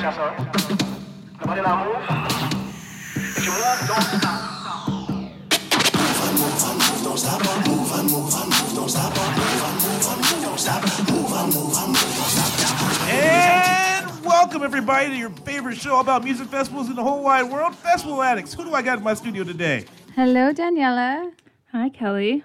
ça. Nobody now move. If you move, don't stop. And welcome everybody to your favorite show about music festivals in the whole wide world, Festival Addicts. Who do I got in my studio today? Hello, Daniela. Hi, Kelly.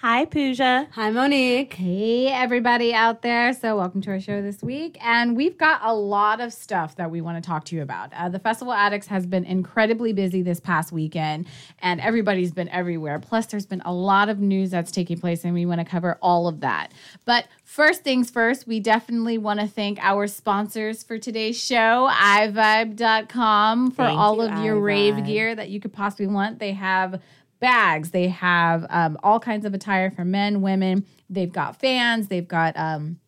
Hi, Pooja. Hi, Monique. Hey, everybody out there. So, welcome to our show this week. And we've got a lot of stuff that we want to talk to you about. Uh, the Festival Addicts has been incredibly busy this past weekend, and everybody's been everywhere. Plus, there's been a lot of news that's taking place, and we want to cover all of that. But First things first, we definitely want to thank our sponsors for today's show, iVibe.com, for Thank all you, of your rave gear that you could possibly want. They have bags, they have um, all kinds of attire for men, women. They've got fans, they've got um,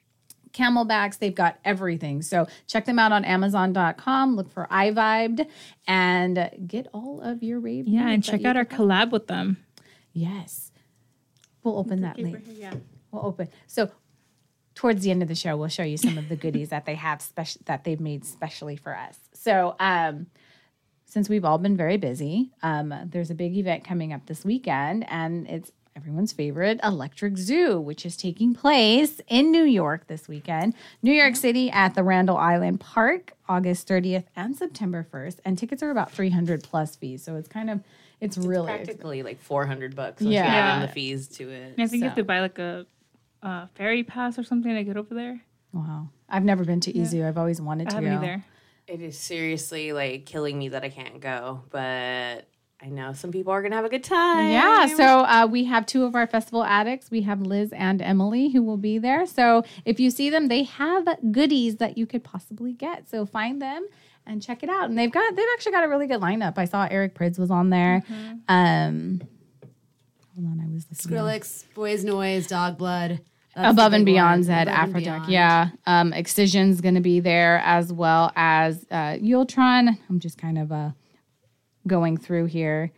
camelbacks, they've got everything. So check them out on Amazon.com. Look for iVibed and get all of your rave. Yeah, and check out our could- collab with them. Yes, we'll open that later. Yeah. We'll open. So towards the end of the show, we'll show you some of the goodies that they have special that they've made specially for us. So um, since we've all been very busy, um, there's a big event coming up this weekend, and it's everyone's favorite Electric Zoo, which is taking place in New York this weekend, New York City at the Randall Island Park, August 30th and September 1st. And tickets are about 300 plus fees, so it's kind of it's, really Practically like 400 bucks once Yeah. you add on the fees to it. And I think you have to buy like a, uh ferry pass or something to get over there. wow. I've never been to EZoo. I've always wanted I to. haven't go. either. It is seriously like killing me that I can't go, but I know some people are gonna have a good time. Yeah, so uh, we have two of our festival addicts. We have Liz and Emily who will be there. So if you see them, they have goodies that you could possibly get. So find them and check it out. And they've got they've actually got a really good lineup. I saw Eric Prydz was on there. Um, hold on, I was listening. Skrillex, Boys Noize, Dog Blood. That's Above and big one. Above and Yeah. Um, Excision's going to be there as well as uh, Yultron. I'm just kind of uh, going through here.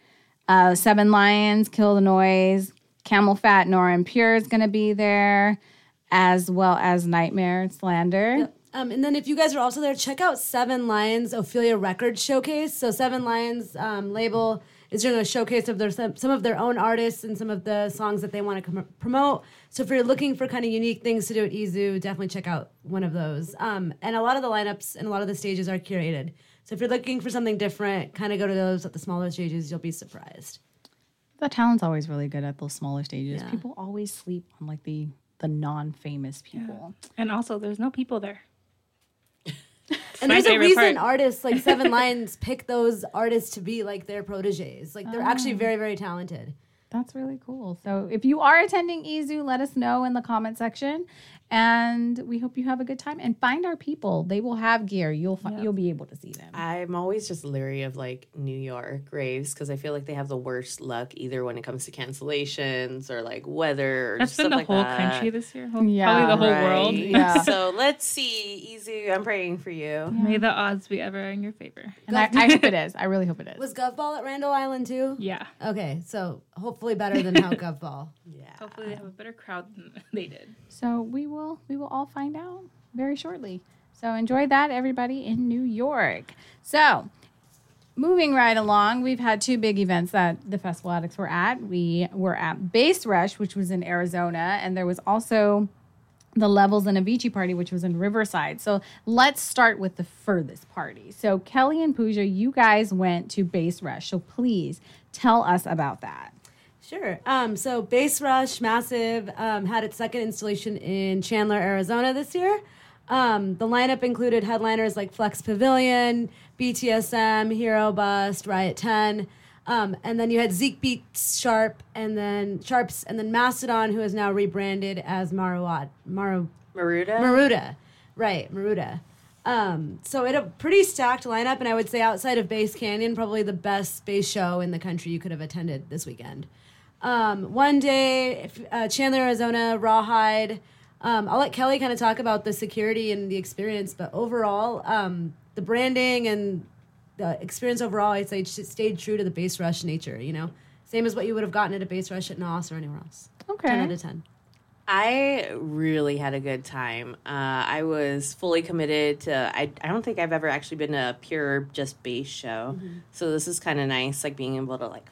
Uh, Seven Lions, Kill the Noise. Camelphat, Nora En Pure is going to be there, as well as Nightmare and Slander. Um, and then if you guys are also there, check out Seven Lions Ophelia Records Showcase. So Seven Lions um, label is doing a showcase of their some, some of their own artists and some of the songs that they want to com- promote. So if you're looking for kind of unique things to do at EZoo, definitely check out one of those. Um, and a lot of the lineups and a lot of the stages are curated. So if you're looking for something different, kind of go to those at the smaller stages. You'll be surprised. The talent's always really good at those smaller stages. Yeah. People always sleep on like the the non-famous people. And also, there's no people there. And there's a reason part. artists like Seven Lions pick those artists to be like their proteges. Like they're Oh. actually very, very talented. That's really cool. So if you are attending EZoo, let us know in the comment section, and we hope you have a good time. And find our people; they will have gear. You'll fi- you'll be able to see them. I'm always just leery of like New York raves because I feel like they have the worst luck either when it comes to cancellations or like weather. Or That's just been the like whole that. country this year. Whole- Yeah, Probably the whole Right. world. Yeah. so let's see. Easy. I'm praying for you. May the odds be ever in your favor. And I, I hope it is. I really hope it is. Was Govball at Randall Island too? Yeah. Okay, so hopefully better than how Govball. Yeah. Hopefully, they have a better crowd than they did. So we will we will all find out very shortly. So enjoy that, everybody in New York. So moving right along, we've had two big events that the festival addicts were at. We were at Bass Rush, which was in Arizona, and there was also the Levels and Avicii party, which was in Riverside. So let's start with the furthest party. So Kelly and Pooja, you guys went to Bass Rush. So please tell us about that. Sure. Um, so Bass Rush, massive, um, had its second installation in Chandler, Arizona this year. Um, the lineup included headliners like Flux Pavilion, BTSM, Herobust, Riot Ten. Um, and then you had Zeke Beats Sharp, and then Sharps, and then Mastodon, who is now rebranded as Maruad, Maru, Maruda. Maruda, right, Maruda. Um, so it a pretty stacked lineup, and I would say outside of Bass Canyon, probably the best space show in the country you could have attended this weekend. Um, one day, if- uh, Chandler, Arizona, Rawhide. Um, I'll let Kelly kind of talk about the security and the experience, but overall, um, the branding and the experience overall, I'd say stayed true to the Bass Rush nature. You know, same as what you would have gotten at a Bass Rush at Nos or anywhere else. Okay. Ten out of ten. I really had a good time. Uh, I was fully committed to. I, I don't think I've ever actually been to a pure just bass show, so this is kind of nice, like being able to like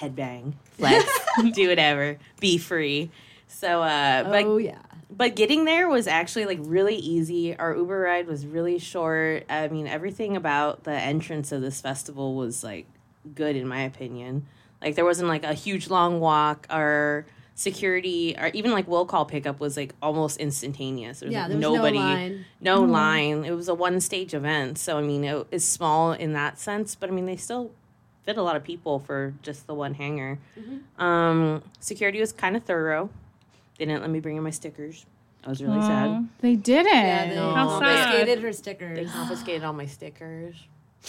headbang, flex, do whatever, be free. So, uh, but oh yeah. but getting there was actually like really easy. Our Uber ride was really short. I mean, everything about the entrance of this festival was like good in my opinion. Like there wasn't like a huge long walk or security or even like will call pickup was like almost instantaneous. There was, Yeah, like, there was no nobody, line. no line. It was a one stage event, so I mean it is small in that sense, but I mean they still fit a lot of people for just the one hangar. Mm-hmm. Um, security was kind of thorough. They didn't let me bring in my stickers. I was really sad. They didn't. Yeah, they How sad. confiscated her stickers. They confiscated all my stickers.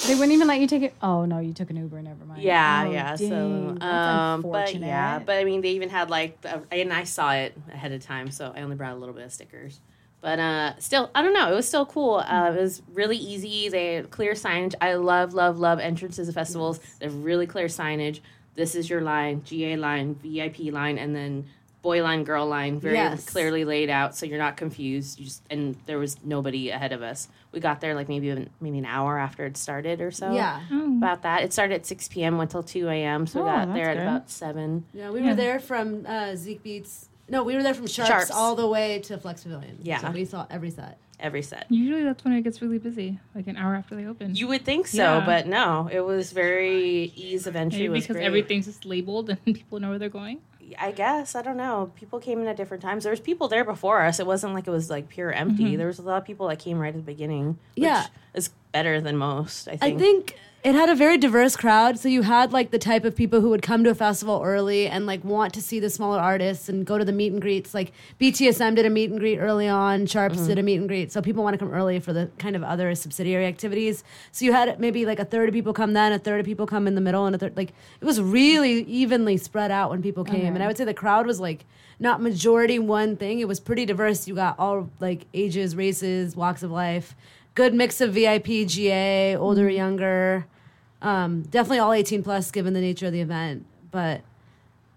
They wouldn't even let you take it. Oh no, you took an Uber. Never mind. Yeah, Oh, yeah. dang, so, um, but yeah, but I mean, they even had like, the, and I saw it ahead of time, so I only brought a little bit of stickers. But uh, still, I don't know. It was still cool. Uh, it was really easy. They had clear signage. I love, love, love entrances to festivals. They have really clear signage. This is your line, GA line, VIP line, and then boy line, girl line, very Yes. clearly laid out, so you're not confused. You just and there was nobody ahead of us. We got there like maybe an- maybe an hour after it started or so Yeah. Oh. about that. It started at 6 p.m. went till 2 a.m. So we Oh, got that's there at about 7. Yeah, we Yeah. were there from uh, Zeke Beats. No, we were there from Sharps, Sharps. all the way to Flux Pavilion. Yeah. So we saw every set. Every set. Usually that's when it gets really busy, like an hour after they open. You would think so, Yeah. but no. It was very ease of entry Maybe was because great. everything's just labeled and people know where they're going. I guess I don't know. People came in at different times. There was people there before us. It wasn't like it was like pure empty. Mm-hmm. There was a lot of people that came right at the beginning. Which Yeah. is better than most. I I think. It had a very diverse crowd. So you had like the type of people who would come to a festival early and like want to see the smaller artists and go to the meet and greets. Like BTSM did a meet and greet early on, Sharps Mm-hmm. did a meet and greet. So people want to come early for the kind of other subsidiary activities. So you had maybe like a third of people come then, a third of people come in the middle, and a third like it was really evenly spread out when people came. And I would say the crowd was like not majority one thing. It was pretty diverse. You got all like ages, races, walks of life. Good mix of VIP, GA, older, younger. Um, definitely all 18 plus given the nature of the event. But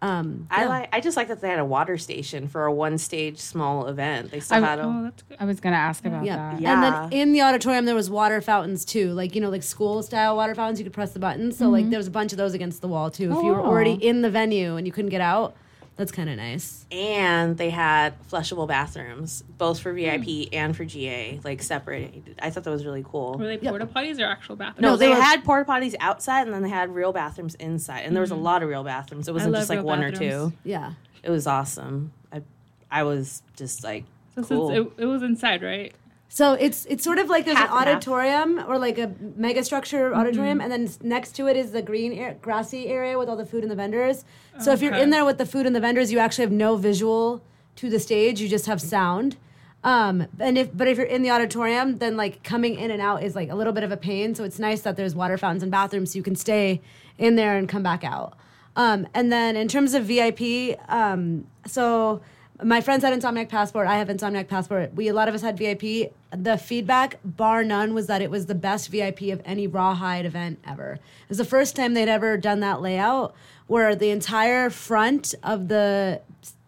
um, I like. I just like that they had a water station for a one stage small event. They still I- had a. Oh. I was gonna ask about Yeah. that. Yeah. And then in the auditorium, there was water fountains too, like you know, like school style water fountains. You could press the button. So like there was a bunch of those against the wall too. If you were Oh. already in the venue and you couldn't get out, that's kind of nice. and they had flushable bathrooms, both for VIP hmm. and for GA, like separated. I thought that was really cool. Were they porta potties or actual bathrooms? No, No, they, they were- had porta potties outside, and then they had real bathrooms inside, and there was a hmm. lot of real bathrooms. It wasn't just like one bathrooms. or two. Yeah. It was awesome. I, I was just like So cool. since it, it was inside, right? So it's it's sort of like there's Half an and half. auditorium or like a mega structure auditorium, and then next to it is the green air, grassy area with all the food and the vendors. So if you're in there with the food and the vendors, you actually have no visual to the stage. You just have sound. Um, and if but if you're in the auditorium, then like coming in and out is like a little bit of a pain. So it's nice that there's water fountains and bathrooms, so you can stay in there and come back out. Um, and then in terms of VIP, um, so my friends had Insomniac Passport. I have Insomniac Passport. We a lot of us had VIP. The feedback, bar none, was that it was the best VIP of any Rawhide event ever. It was the first time they'd ever done that layout, where the entire front of the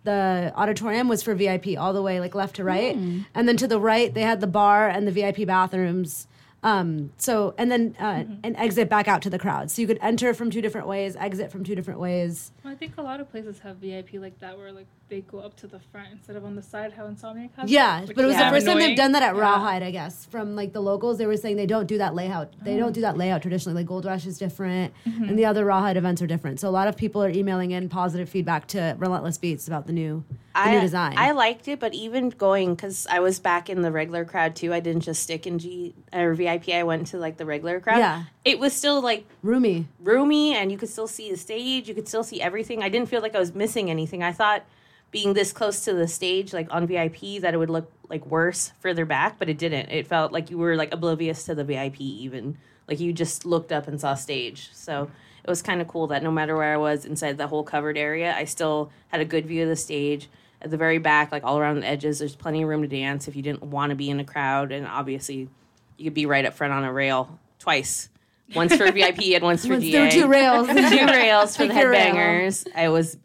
the auditorium was for VIP all the way like left to right, hmm. and then to the right they had the bar and the VIP bathrooms. Um, so and then uh, an exit back out to the crowd, so you could enter from two different ways, exit from two different ways. Well, I think a lot of places have VIP like that, where like they go up to the front instead of on the side. How Insomniac has. Yeah, but it was is the first time they've done that at Yeah. Rawhide, I guess. From like the locals, they were saying they don't do that layout. They don't do that layout traditionally. Like Gold Rush is different, and the other Rawhide events are different. So a lot of people are emailing in positive feedback to Relentless Beats about the new, I, new design. I liked it, but even going because I was back in the regular crowd too. I didn't just stick in G or VIP. I went to like the regular crowd. Yeah. it was still like Roomy. roomy, and you could still see the stage. You could still see everything. I didn't feel like I was missing anything. I thought being this close to the stage, like on VIP, that it would look like worse further back, but it didn't. It felt like you were like oblivious to the VIP, even like you just looked up and saw stage. So it was kind of cool that no matter where I was inside the whole covered area, I still had a good view of the stage. At the very back, like all around the edges, there's plenty of room to dance if you didn't want to be in a crowd, and obviously you could be right up front on a rail twice. Once for VIP and once for Once GA there were two rails. two rails for the Pick your rail. headbangers. It was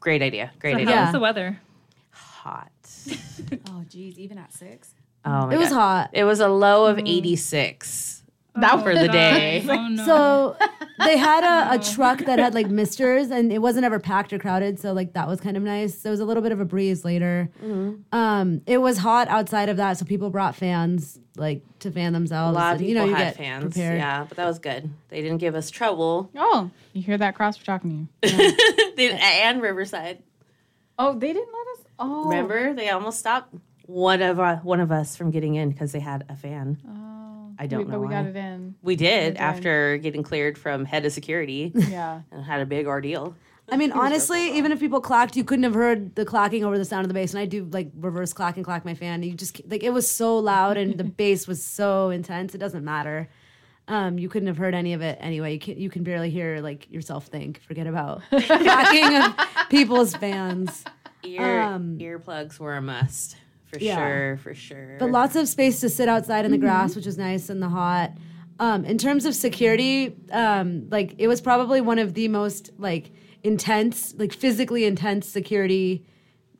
great idea. Great So idea. how Yeah. was the weather? hot. Oh, geez, even at six. Oh my It was hot. It was a low of mm. 86 That for the God. day. Oh no. So they had a, a truck that had like misters and it wasn't ever packed or crowded. So like that was kind of nice. So it was a little bit of a breeze later. Um, it was hot outside of that, so people brought fans like to fan A themselves. lot of and, people you know, you had get fans. prepared. Yeah, but that was good. They didn't give us trouble. Oh, you hear that cross for talking to you? They- and Riverside. Oh, they didn't let us. Oh, Remember, they almost stopped one of our, one of us from getting in because they had a fan. Oh, I don't we, know But we why. got it in. We did did. after getting cleared from head of security Yeah. and had a big ordeal. I mean, honestly, even if people clacked, you couldn't have heard the clacking over the sound of the bass. And I do like reverse clack and clack my fan. You just like it was so loud and the bass was so intense. It doesn't matter. Um, you couldn't have heard any of it anyway. You can you can barely hear like yourself think. Forget about clacking of people's fans. Ear Um, earplugs were a must for Yeah. sure, for sure. But lots of space to sit outside in the grass, which was nice in the hot. Um, in terms of security, um, like it was probably one of the most like intense, like physically intense security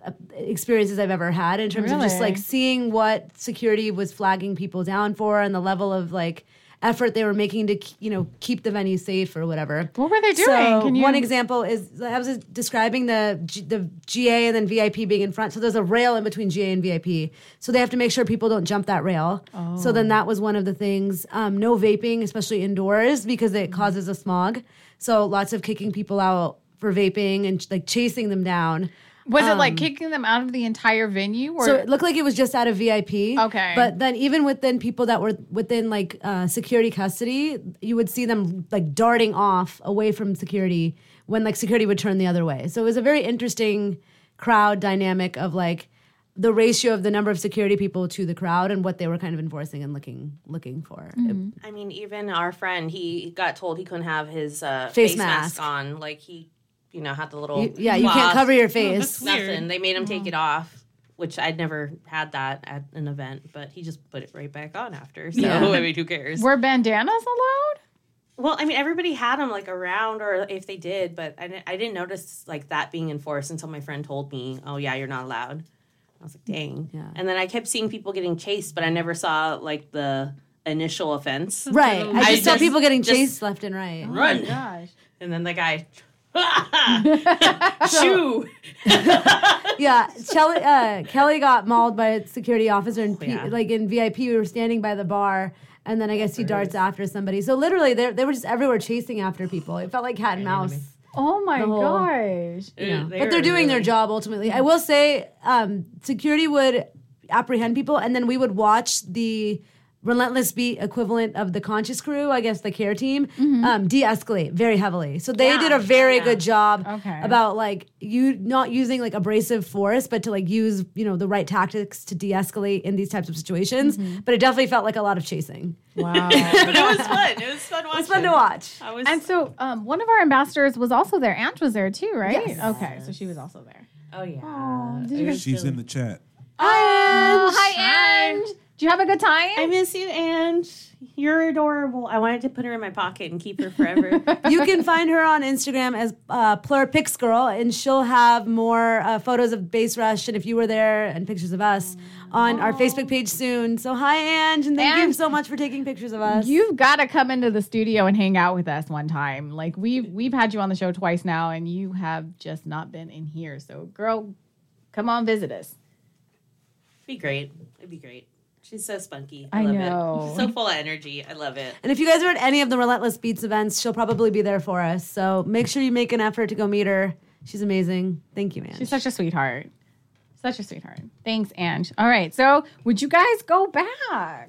uh, experiences I've ever had. In terms of just like seeing what security was flagging people down for and the level of like effort they were making to you know keep the venue safe or whatever. What were they doing? So Can you- one example is I was describing the G, the GA and then VIP being in front. So there's a rail in between GA and VIP. So they have to make sure people don't jump that rail. Oh. So then that was one of the things. Um, no vaping, especially indoors, because it causes a smog. So lots of kicking people out for vaping and like chasing them down. Was it like kicking them out of the entire venue? Or So it looked like it was just out of VIP. Okay. But then even within people that were within like uh, security custody, you would see them like darting off away from security when like security would turn the other way. So it was a very interesting crowd dynamic of like the ratio of the number of security people to the crowd and what they were kind of enforcing and looking looking for. It- I mean, even our friend, he got told he couldn't have his uh, Face face, mask. mask. on. Like he, you know, had the little you- yeah, you can't cover your face. weird. Nothing. They made him take it off, which I'd never had that at an event, but he just put it right back on after. So Yeah. I mean, who cares? were bandanas allowed? Well, I mean, everybody had them like around, or if they did, but I didn't, I didn't notice like that being enforced until my friend told me, "Oh yeah, you're not allowed." I was like, "Dang!" Yeah. And then I kept seeing people getting chased, but I never saw like the initial offense. Right. I just I saw just- people getting just- chased left and right. Oh Run! Gosh. And then the guy, shoo! Yeah, Kelly, uh, Kelly got mauled by a security officer, and P- Yeah. like in VIP, we were standing by the bar, and then I guess he darts after somebody. So literally, they they were just everywhere chasing after people. It felt like cat and mouse. Oh my whole- gosh. you know. They but they're were doing their job ultimately. I will say, um, security would apprehend people, and then we would watch the relentless beat equivalent of the conscious crew, I guess the care team, um, de-escalate very heavily. So they Yeah, did a very yeah. good job Okay. about like you not using like abrasive force, but to like use you know the right tactics to de-escalate in these types of situations. But it definitely felt like a lot of chasing. Wow. But it was fun. It was fun watching. was fun to watch. I was. and so um, one of our ambassadors was also there. Aunt was there too, right? Yes. Okay, so she was also there. oh yeah. Did you guys- She's in the chat. Oh, hi, Ange. Did you have a good time? I miss you, Ange. You're adorable. I wanted to put her in my pocket and keep her forever. you can find her on Instagram as uh, Plur Pix Girl, and she'll have more uh, photos of Bass Rush and if you were there and pictures of us on our Facebook page soon. So hi, Ange, and thank you Ange. so much for taking pictures of us. You've got to come into the studio and hang out with us one time. Like we've we've had you on the show twice now, and you have just not been in here. So, girl, come on, visit us. be great. It'd be great. She's so spunky. I I, love know. it. She's so full of energy. I love it. and if you guys are at any of the Relentless Beats events, she'll probably be there for us. So make sure you make an effort to go meet her. She's amazing. Thank you, Ange. She's such a sweetheart. Such a sweetheart. Thanks, Ange. All right, so would you guys go back?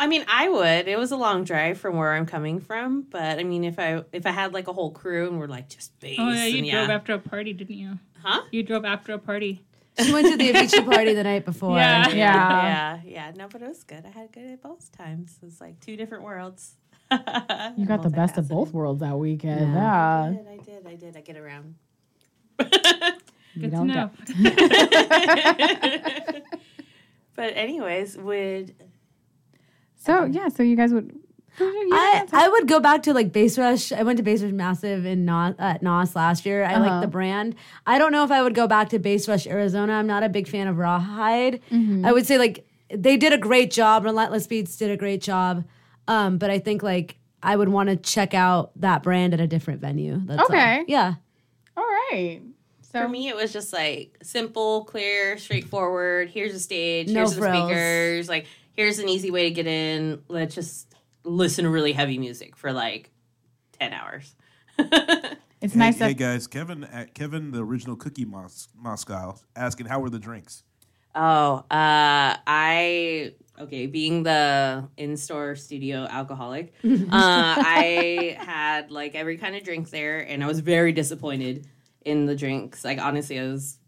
I mean, I would. It was a long drive from where I'm coming from, but I mean, if I if I had like a whole crew and we're like just bass, Oh yeah, you and drove after a party, didn't you? huh? You drove after a party. She went to the Avicii party the night before. Yeah. Yeah. yeah, yeah. No, but it was good. I had good at both times. It was like two different worlds. You got the best of both worlds that weekend. Yeah. I did. I did. I did. I get around. Good to know. But anyways, would So yeah, so you guys would I, I would go back to like Bass Rush. I went to Bass Rush Massive in Nos, at Nos last year. I Uh-huh. like the brand. I don't know if I would go back to Bass Rush Arizona. I'm not a big fan of Rawhide. Mm-hmm. I would say like they did a great job. Relentless Beats did a great job. Um, but I think like I would want to check out that brand at a different venue. That's all. Okay. Yeah. All right. So For me, it was just like simple, clear, straightforward. Here's a stage. No here's the speakers. Like, here's an easy way to get in. Let's just listen to really heavy music for like ten hours. it's Hey, nice hey that guys, Kevin, uh, Kevin, the original Cookie Mos- Moscow, asking how were the drinks? Oh, uh, I okay. Being the in-store studio alcoholic, uh, I had like every kind of drink there, and I was very disappointed in the drinks. Like honestly, I was.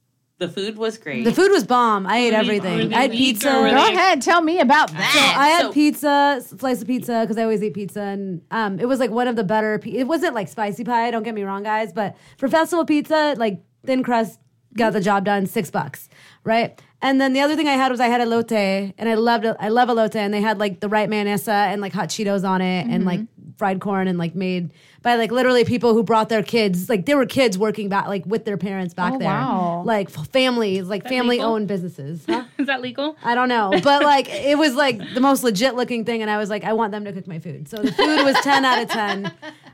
The food was great. The food was bomb. I ate everything. I had pizza. or were Go ahead, tell me about So that. I had So- pizza, slice of pizza, because I always eat pizza, and um, it was like one of the better. Pi- it wasn't like spicy pie. Don't get me wrong, guys, but for festival pizza, like thin crust, got the job done. Six bucks, right? And then the other thing I had was I had elote, and I loved it. I love elote, and they had like the right mayonesa and like hot Cheetos on it, and like fried corn, and like made by like literally people who brought their kids. Like there were kids working back, like with their parents back Oh, there, wow. like f- families, like family legal? owned businesses. Huh? Is that legal? I don't know, but like it was like the most legit looking thing, and I was like, I want them to cook my food. So the food was ten out of ten,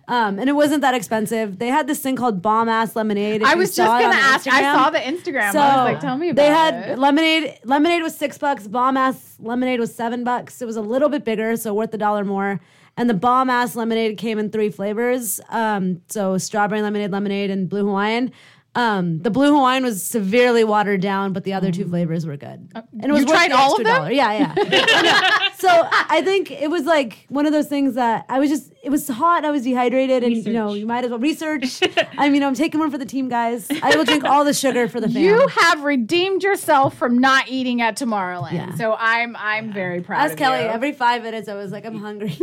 um, and it wasn't that expensive. They had this thing called bomb ass lemonade. I was just gonna on ask. I saw the Instagram. So I was like, tell me about they had it. lemonade. Lemonade was six bucks. Bomb ass lemonade was seven bucks. It was a little bit bigger, so worth a dollar more. And the bomb ass lemonade came in three flavors. Um, so strawberry lemonade, lemonade, and blue Hawaiian. Um, the blue Hawaiian was severely watered down, but the other two flavors were good. And it was Uh, you worth tried the all of them? dollar. Yeah, yeah. I know. so I think it was like one of those things that I was just it was hot. And I was dehydrated, and you know you might as well research. I mean, I'm taking one for the team, guys. I will drink all the sugar for the fam. You have redeemed yourself from not eating at Tomorrowland. Yeah. So I'm I'm very proud Ask of Kelly you. every five minutes. I was like, I'm hungry.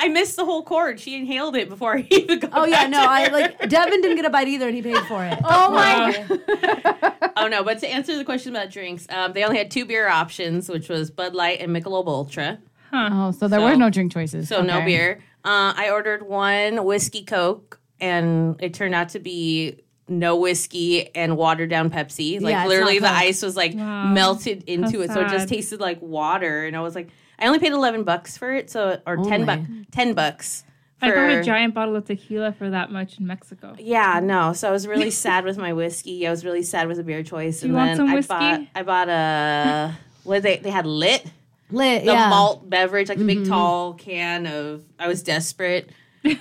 I missed the whole cord. She inhaled it before I even got oh yeah, back no, to I her. like Devin didn't get a bite either, and he paid for it. oh my god. Oh no! But to answer the question about drinks, um, they only had two beer options, which was Bud Light and Michelob Ultra. Oh, so there So- were no drink choices. So no beer. Uh, I ordered one whiskey Coke, and it turned out to be no whiskey and watered down Pepsi. Like Yeah, literally, the Coke. ice was like Wow. melted into How it, so it just tasted like water. And I was like, I only paid eleven bucks for it, so or ten bucks, ten bucks. I got for- a giant bottle of tequila for that much in Mexico. Yeah, no. So I was really sad with my whiskey. I was really sad with the beer choice. you and want then some I whiskey? bought I bought a what they they had lit Lit, the yeah. malt beverage, like the Mm-hmm. big tall can of. I was desperate. it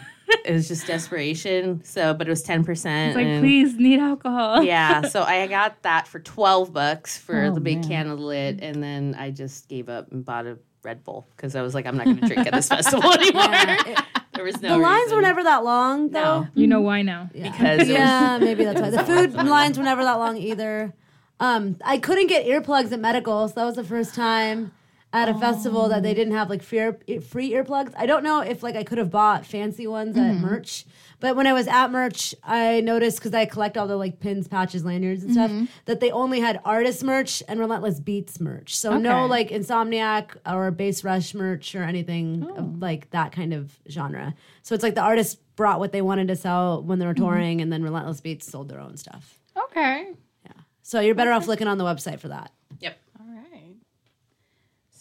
was just desperation. So, but it was ten percent. It's like, please, need alcohol. Yeah, so I got that for twelve bucks for Oh, the big man. can of lit, and then I just gave up and bought a Red Bull because I was like, I'm not going to drink at this festival anymore. Yeah, it- there was no the lines reason. were never that long, though. No. You know why now? Yeah. Because it was- yeah, maybe that's why. The food lines were never that long either. Um, I couldn't get earplugs at medical, so that was the first time at a festival that they oh. didn't have like free, free earplugs. I don't know if like I could have bought fancy ones at mm-hmm. merch, but when I was at merch, I noticed because I collect all the like pins, patches, lanyards, and stuff mm-hmm. that they only had artist merch and Relentless Beats merch. So no like Insomniac or Bass Rush merch or anything of, oh. like that kind of genre. So it's like the artist brought what they wanted to sell when they were mm-hmm. touring, and then Relentless Beats sold their own stuff. Okay. Yeah. So you're better off looking on the website for that.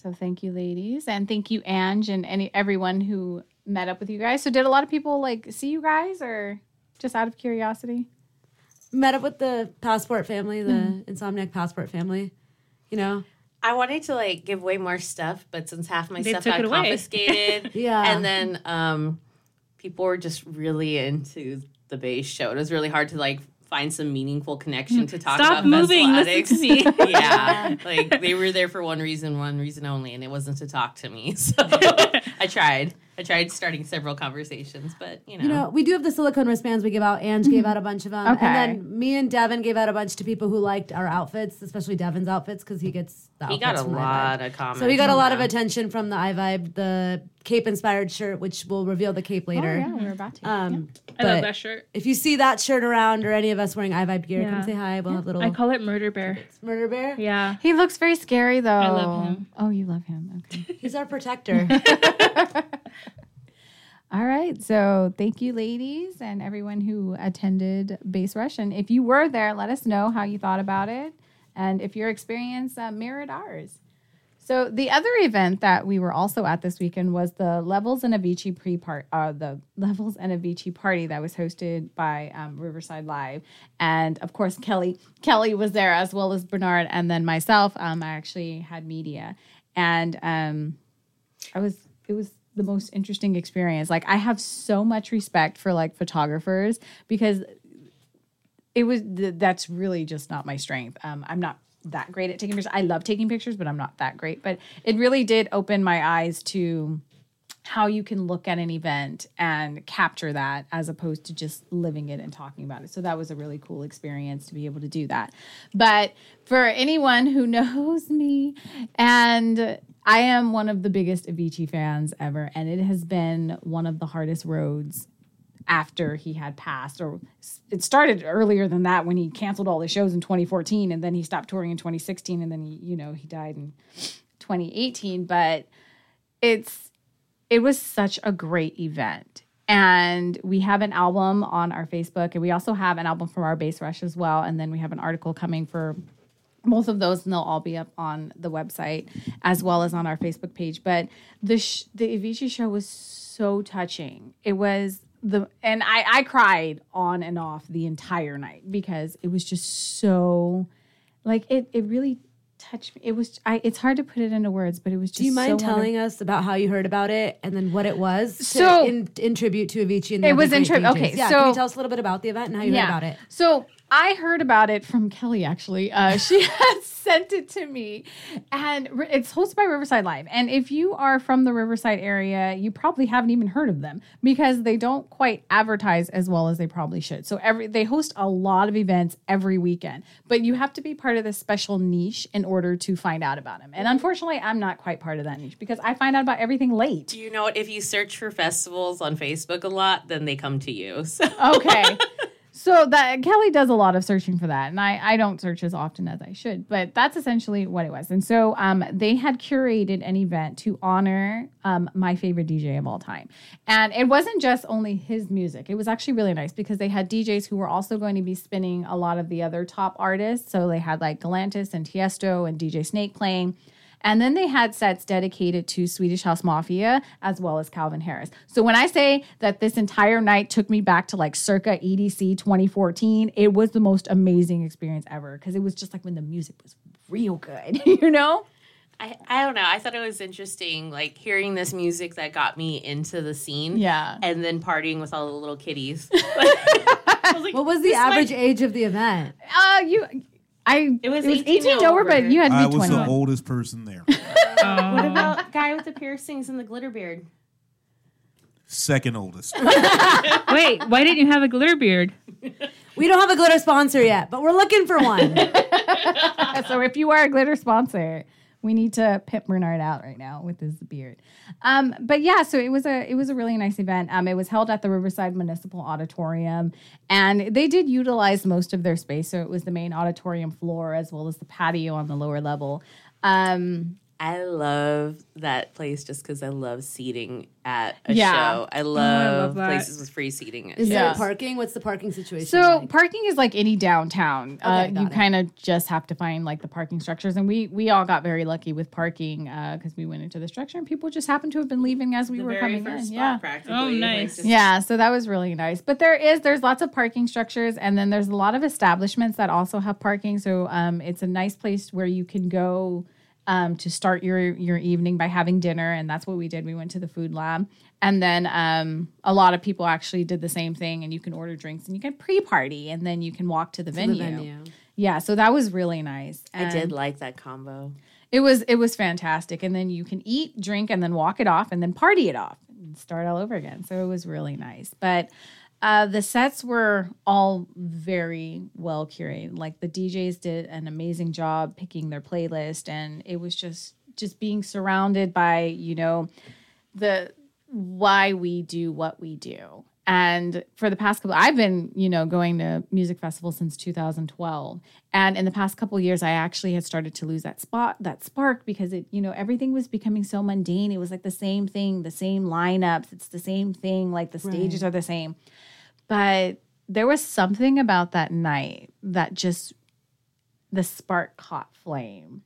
Yep. All right. So thank you, ladies, and thank you, Ange, and any everyone who met up with you guys. So did a lot of people like see you guys, or just out of curiosity? Met up with the Passport family, the Insomniac Passport family. You know, I wanted to like give away more stuff, but since half my They stuff got confiscated, Yeah. and then um, people were just really into the base show. It was really hard to like find some meaningful connection to talk Stop about moving, Festival listen to Addicts. yeah, like they were there for one reason, one reason only, and it wasn't to talk to me. So I tried. I tried starting several conversations, but you know, you know, we do have the silicone wristbands we give out. Ange gave out a bunch of them, Okay. and then me and Devin gave out a bunch to people who liked our outfits, especially Devin's outfits because he gets the he got a from lot iVibe. of comments. So we got a on lot of that. attention from the iVibe, the cape inspired shirt, which will reveal the cape later. Oh, yeah, we're about to. Um, I love but that shirt. If you see that shirt around or any of us wearing iVibe gear, Yeah. come say hi. We'll have little I call it Murder Bear. murder bear. Yeah. He looks very scary, though. I love him. Oh, you love him. Okay. He's our protector. All right. So thank you, ladies, and everyone who attended Bass Rush. And if you were there, let us know how you thought about it and if your experience uh, mirrored ours. So the other event that we were also at this weekend was the Levels and Avicii pre part, uh, the Levels and Avicii party that was hosted by um, Riverside Live, and of course Kelly Kelly was there as well as Bernard, and then myself. Um, I actually had media, and um, I was it was the most interesting experience. Like I have so much respect for like photographers because it was th- that's really just not my strength. Um, I'm not that great at taking pictures. I love taking pictures, but I'm not that great. But it really did open my eyes to how you can look at an event and capture that as opposed to just living it and talking about it. So that was a really cool experience to be able to do that. But for anyone who knows me and I am one of the biggest Avicii fans ever and it has been one of the hardest roads after he had passed or it started earlier than that when he canceled all the shows in 2014 and then he stopped touring in 2016 and then he you know he died in 2018 but it's it was such a great event. And we have an album on our facebook and we also have an album from our bass rush as well and then we have an article coming for both of those and they'll all be up on the website as well as on our facebook page. But the sh- the Avicii show was so touching. It was the and I I cried on and off the entire night because it was just so like it it really touched me. It was I it's hard to put it into words, but it was just Do you mind so telling us about how you heard about it and then what it was? to- So- in, in tribute to Avicii and the It was in great tri- DJs. okay, Yeah, so- can you tell us a little bit about the event and how you heard about it? So I heard about it from Kelly actually. Uh, she had sent it to me, and it's hosted by Riverside Live. And if you are from the Riverside area, you probably haven't even heard of them because they don't quite advertise as well as they probably should. So every they host a lot of events every weekend, but you have to be part of this special niche in order to find out about them. And unfortunately, I'm not quite part of that niche because I find out about everything late. Do you know what? If you search for festivals on Facebook a lot, then they come to you. So okay. So that Kelly does a lot of searching for that, and I, I don't search as often as I should, but that's essentially what it was. And so um, they had curated an event to honor um, my favorite DJ of all time, and it wasn't just only his music. It was actually really nice because they had DJs who were also going to be spinning a lot of the other top artists. So they had like Galantis and Tiesto and DJ Snake playing. And then they had sets dedicated to Swedish House Mafia as well as Calvin Harris. So when I say that this entire night took me back to like circa EDC 2014, it was the most amazing experience ever because it was just like when the music was real good, you know? I, I don't know. I thought it was interesting, like hearing this music that got me into the scene. Yeah. And then partying with all the little kitties. I was like, What was the this might- average age of the event? Uh, you, I, It was 18, 18 over, but you had to I be was the oldest person there. What oh. about the guy with the piercings and the glitter beard? Second oldest. Wait, why didn't you have a glitter beard? We don't have a glitter sponsor yet, but we're looking for one. so if you are a glitter sponsor, we need to pimp Bernard out right now with his beard. Um, but yeah, so it was a it was a really nice event. Um, it was held at the Riverside Municipal Auditorium, and they did utilize most of their space. So it was the main auditorium floor as well as the patio on the lower level. Um, I love that place just because I love seating at a Yeah. show. I love, love places with free seating. At Is Yeah. there parking? What's the parking situation? So like? parking is like any downtown. uh, Okay, got you kind of just have to find like the parking structures, and we we all got very lucky with parking because we went into the structure, and people just happened to have been leaving as we the were very coming first in. spot, Yeah. practically. Oh, Like, nice. just- Yeah, so that was really nice. But there is there's lots of parking structures, and then there's a lot of establishments that also have parking. So um, it's a nice place where you can go um, to start your your evening by having dinner, and that's what we did. We went to the food lab, and then um, a lot of people actually did the same thing. And you can order drinks, and you can pre-party, and then you can walk to the, the venue. venue. Yeah, so that was really nice. I did like that combo. it was it was fantastic, and then you can eat, drink, and then walk it off, and then party it off, and start all over again. So it was really nice. But uh, the sets were all very well curated. Like the DJs did an amazing job picking their playlist, and it was just just being surrounded by you know the why we do what we do And for the past couple, I've been, you know, going to music festivals since 2012. And in the past couple years, I actually had started to lose that spot, that spark, because it, you know, everything was becoming so mundane. It was like the same thing, the same lineups. It's the same thing. Like the stages are the same. But there was something about that night that just the spark caught flame.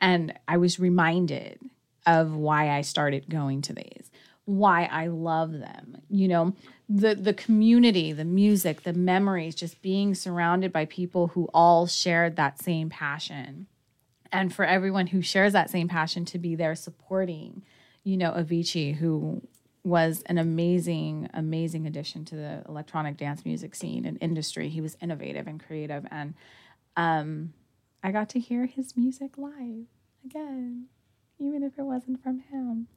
And I was reminded of why I started going to these, why I love them. You know, the the community, the music, the memories, just being surrounded by people who all shared that same passion. And for everyone who shares that same passion to be there supporting, you know, Avicii, who was an amazing, amazing addition to the electronic dance music scene and industry. He was innovative and creative. And um, I got to hear his music live again, even if it wasn't from him.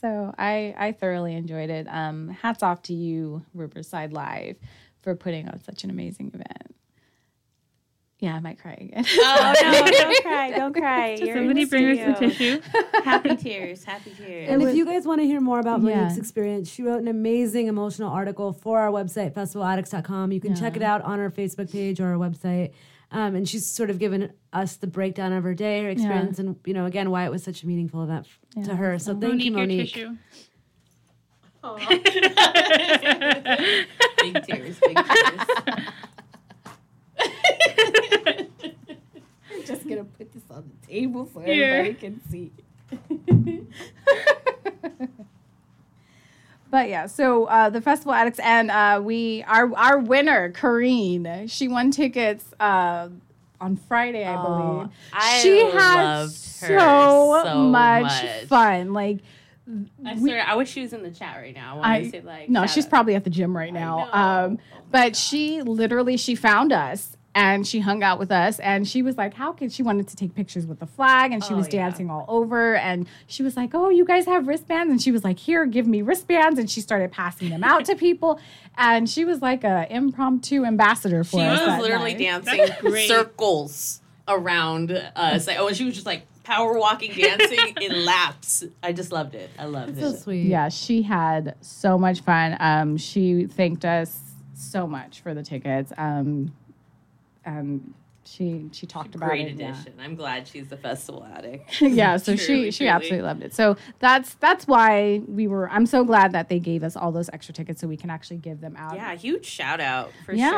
So I, I thoroughly enjoyed it. Um, hats off to you, Riverside Live, for putting on such an amazing event. Yeah, I might cry again. Oh no! Don't cry! Don't cry! You're Somebody the bring us some tissue. Happy tears! Happy tears! And if you guys want to hear more about Yeah. Monique's experience, she wrote an amazing emotional article for our website, festivaladdicts.com. You can check it out on our Facebook page or our website. Um, and she's sort of given us the breakdown of her day, her experience, and you know, again, why it was such a meaningful event f- to her. So thank you, Monique, your Monique. tissue. big tears! Big tears! Just gonna put this on the table so everybody can see. but yeah, so uh, the festival addicts and uh, we our our winner, Kareen, she won tickets uh, on Friday, I believe. I she had loved so, her so much, much. fun. Like I swear, I wish she was in the chat right now. I, I say, like, no, she's out. probably at the gym right now. Um, but she literally she found us and she hung out with us and she was like, "How could she wanted to take pictures with the flag and she Oh, was yeah. dancing all over and she was like, "Oh, you guys have wristbands?" And she was like, "Here, give me wristbands." And she started passing them out to people and she was like a impromptu ambassador for us. She us. was that literally night. dancing circles around us. Like, oh, and she was just like power walking, dancing in laps. I just loved it. I loved So it. So sweet. Yeah, she had so much fun. Um, she thanked us so much for the tickets. Um, and she she talked about Great it. yeah. addition. I'm glad she's the festival addict. yeah so she Truly, she truly. absolutely loved it so that's that's why we were i'm so glad that they gave us all those extra tickets so we can actually give them out Yeah, huge shout out for Yeah.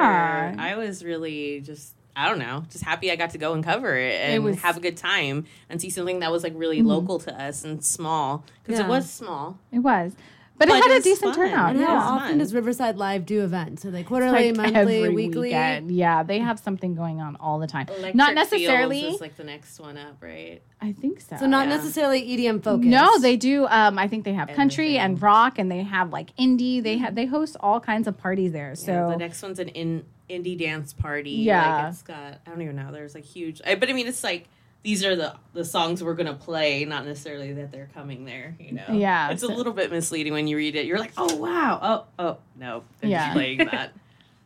sure. I was really just I don't know, just happy I got to go and cover it and was- Mm-hmm. have a good time and see something that was like really local to us and small because Yeah. it was small. it was but, But it had a decent fun. turnout And Yeah, how it's often does Riverside Live do events? Are they quarterly, like monthly, every weekly? weekend. yeah they have something going on all the time Electric not Fields necessarily is like the next one up, right? i think so So not Yeah. necessarily EDM focused. no they do um i think they have country Everything. and rock and they have like indie they have they host all kinds of parties there so Yeah, the next one's an in, indie dance party. Yeah. like it's got I don't even know. There's like huge, I, but I mean it's like these are the the songs we're gonna play, not necessarily that they're coming there. You know, Yeah, it's so- a little bit misleading when you read it. You're like, oh wow, oh oh no, they're Yeah. just playing that.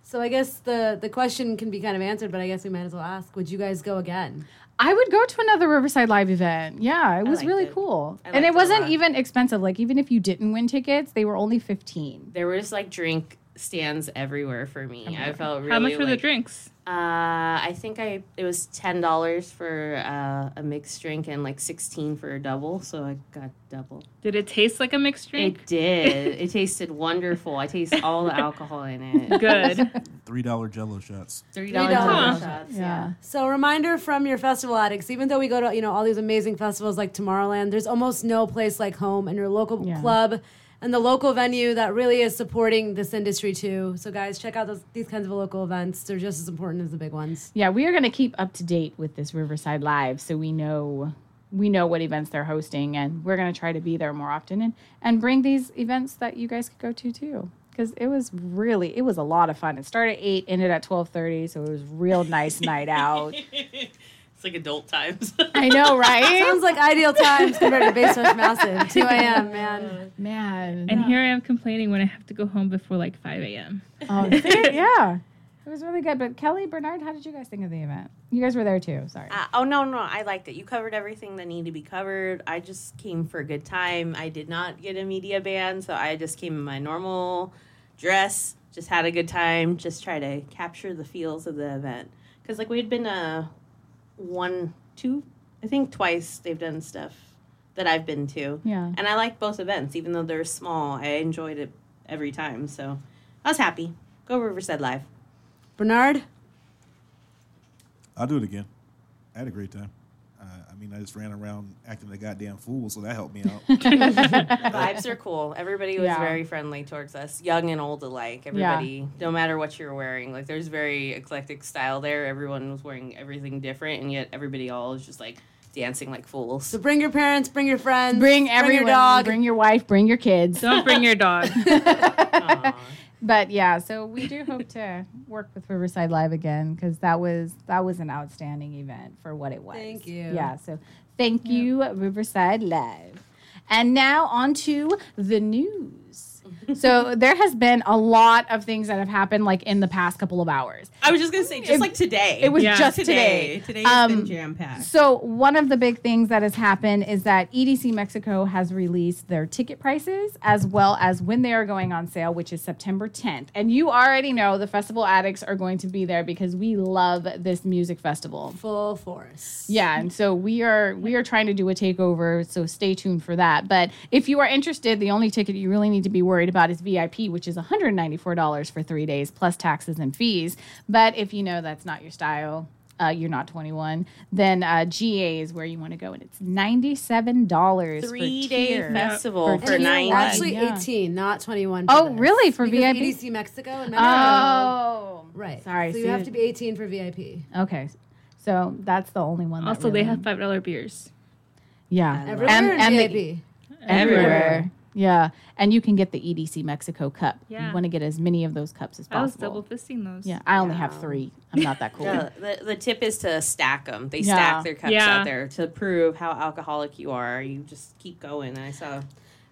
So I guess the the question can be kind of answered, but I guess we might as well ask: Would you guys go again? I would go to another Riverside Live event. Yeah, it was really it. cool. And it it wasn't lot. even expensive. Like even if you didn't win tickets, they were only 15. there was like drink stands everywhere for me. I felt really How much were the drinks? Uh, I think I it was ten dollars for uh, a mixed drink and like sixteen for a double, so I got double. Did it taste like a mixed drink? It did. it tasted wonderful. I taste all the alcohol in it. Good. Three dollar Jello shots. Three dollar Jello shots, Yeah. So reminder from your festival addicts: even though we go to you know all these amazing festivals like Tomorrowland, there's almost no place like home and your local Yeah. club and the local venue that really is supporting this industry too. So guys, check out those, these kinds of local events. They're just as important as the big ones. Yeah, we are going to keep up to date with this Riverside Live so we know we know what events they're hosting and we're going to try to be there more often and and bring these events that you guys could go to too. Because it was really, it was a lot of fun. It started at eight, ended at twelve thirty, so it was real nice night out. It's like adult times. I know, right? Sounds like ideal times compared to Bass Rush Massive. 2 a.m. Man. Man, And here I am complaining when I have to go home before like 5 a.m. Oh, see? yeah. It was really good. But Kelly, Bernard, how did you guys think of the event? You guys were there too. Sorry. Uh, oh no, no, I liked it. You covered everything that needed to be covered. I just came for a good time. I did not get a media ban, so I just came in my normal dress, just had a good time, just try to capture the feels of the event. Because like we had been uh one, two, I think twice they've done stuff that I've been to. Yeah. And I like both events, even though they're small. I enjoyed it every time, so I was happy. Go Riverside Live. Bernard, I'll do it again. I had a great time. Uh, I mean, I just ran around acting a goddamn fool, so that helped me out. Vibes are cool. Everybody was Yeah. very friendly towards us, young and old alike. Everybody, no matter what you're wearing, like there's very eclectic style there. Everyone was wearing everything different, and yet everybody all is just like dancing like fools. so bring your parents, bring your friends, Bring everyone. your dog. Bring your wife. Bring your kids. Don't bring your dog. But yeah, so we do hope to work with Riverside Live again because that was that was an outstanding event for what it was. Thank you. Yeah, so thank you, Riverside Live. And now on to the news. So there has been a lot of things that have happened like in the past couple of hours. I was just gonna say, just It- like today. It was Yeah. just today. today. Today's Um, been jam packed. So one of the big things that has happened is that EDC Mexico has released their ticket prices as well as when they are going on sale, which is September 10th. And you already know the festival addicts are going to be there because we love this music festival. full force. Yeah, and so we are we are trying to do a takeover, so stay tuned for that. But if you are interested, the only ticket you really need to be worried about is VIP, which is $194 for 3 days plus taxes and fees. But if you know that's not your style, uh, you're not 21, then uh, GA is where you want to go, and it's $97 Three for day tier. festival For for And nine. actually Yeah. 18, not 21. Oh, this. really? For Because VIP? EDC Mexico and Mexico. Oh, Right. Sorry, So see you have to be 18 for VIP. Okay, so that's the only one. That also, they have five dollar beers. yeah, Everywhere And- in and the- VIP. everywhere. Yeah, and you can get the EDC Mexico cup. Yeah. You want to get as many of those cups as I was possible. double fisting those. yeah, I only have three. I'm not that cool. The, the, the tip is to stack them. They Yeah. stack their cups Yeah. out there to prove how alcoholic you are. You just keep going. And I saw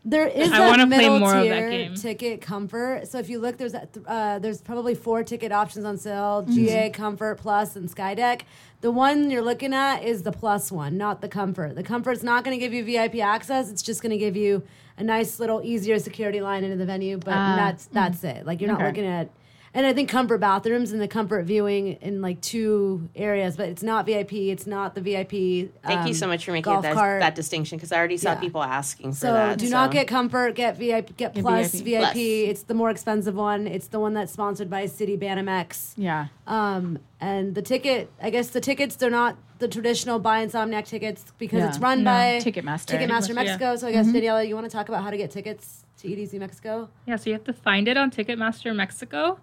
There is I that wanna play middle more of tier that game. ticket comfort. So if you look, there's that, uh, there's probably four ticket options on sale: Mm-hmm. GA, Comfort, Plus, and Skydeck. The one you're looking at is the Plus one, not the Comfort. The Comfort's not going to give you VIP access. It's just going to give you a nice little easier security line into the venue, but Ah, that's that's it. Like you're not Okay. looking at. And I think comfort bathrooms and the comfort viewing in like two areas, but it's not VIP. It's not the VIP. Thank you um, so much for making that, that distinction because I already saw Yeah. people asking for So that. do not get comfort. Get VIP. Get, Get plus VIP. VIP. Plus. It's the more expensive one. It's the one that's sponsored by Citibanamex. yeah. Um, and the ticket. I guess the tickets. They're not the traditional buy Insomniac tickets because Yeah. it's run No, by Ticketmaster. Ticketmaster Ticketmaster, yeah. Mexico. So I guess Mm-hmm. Daniela, you want to talk about how to get tickets to EDC Mexico? Yeah, so you have to find it on Ticketmaster Mexico.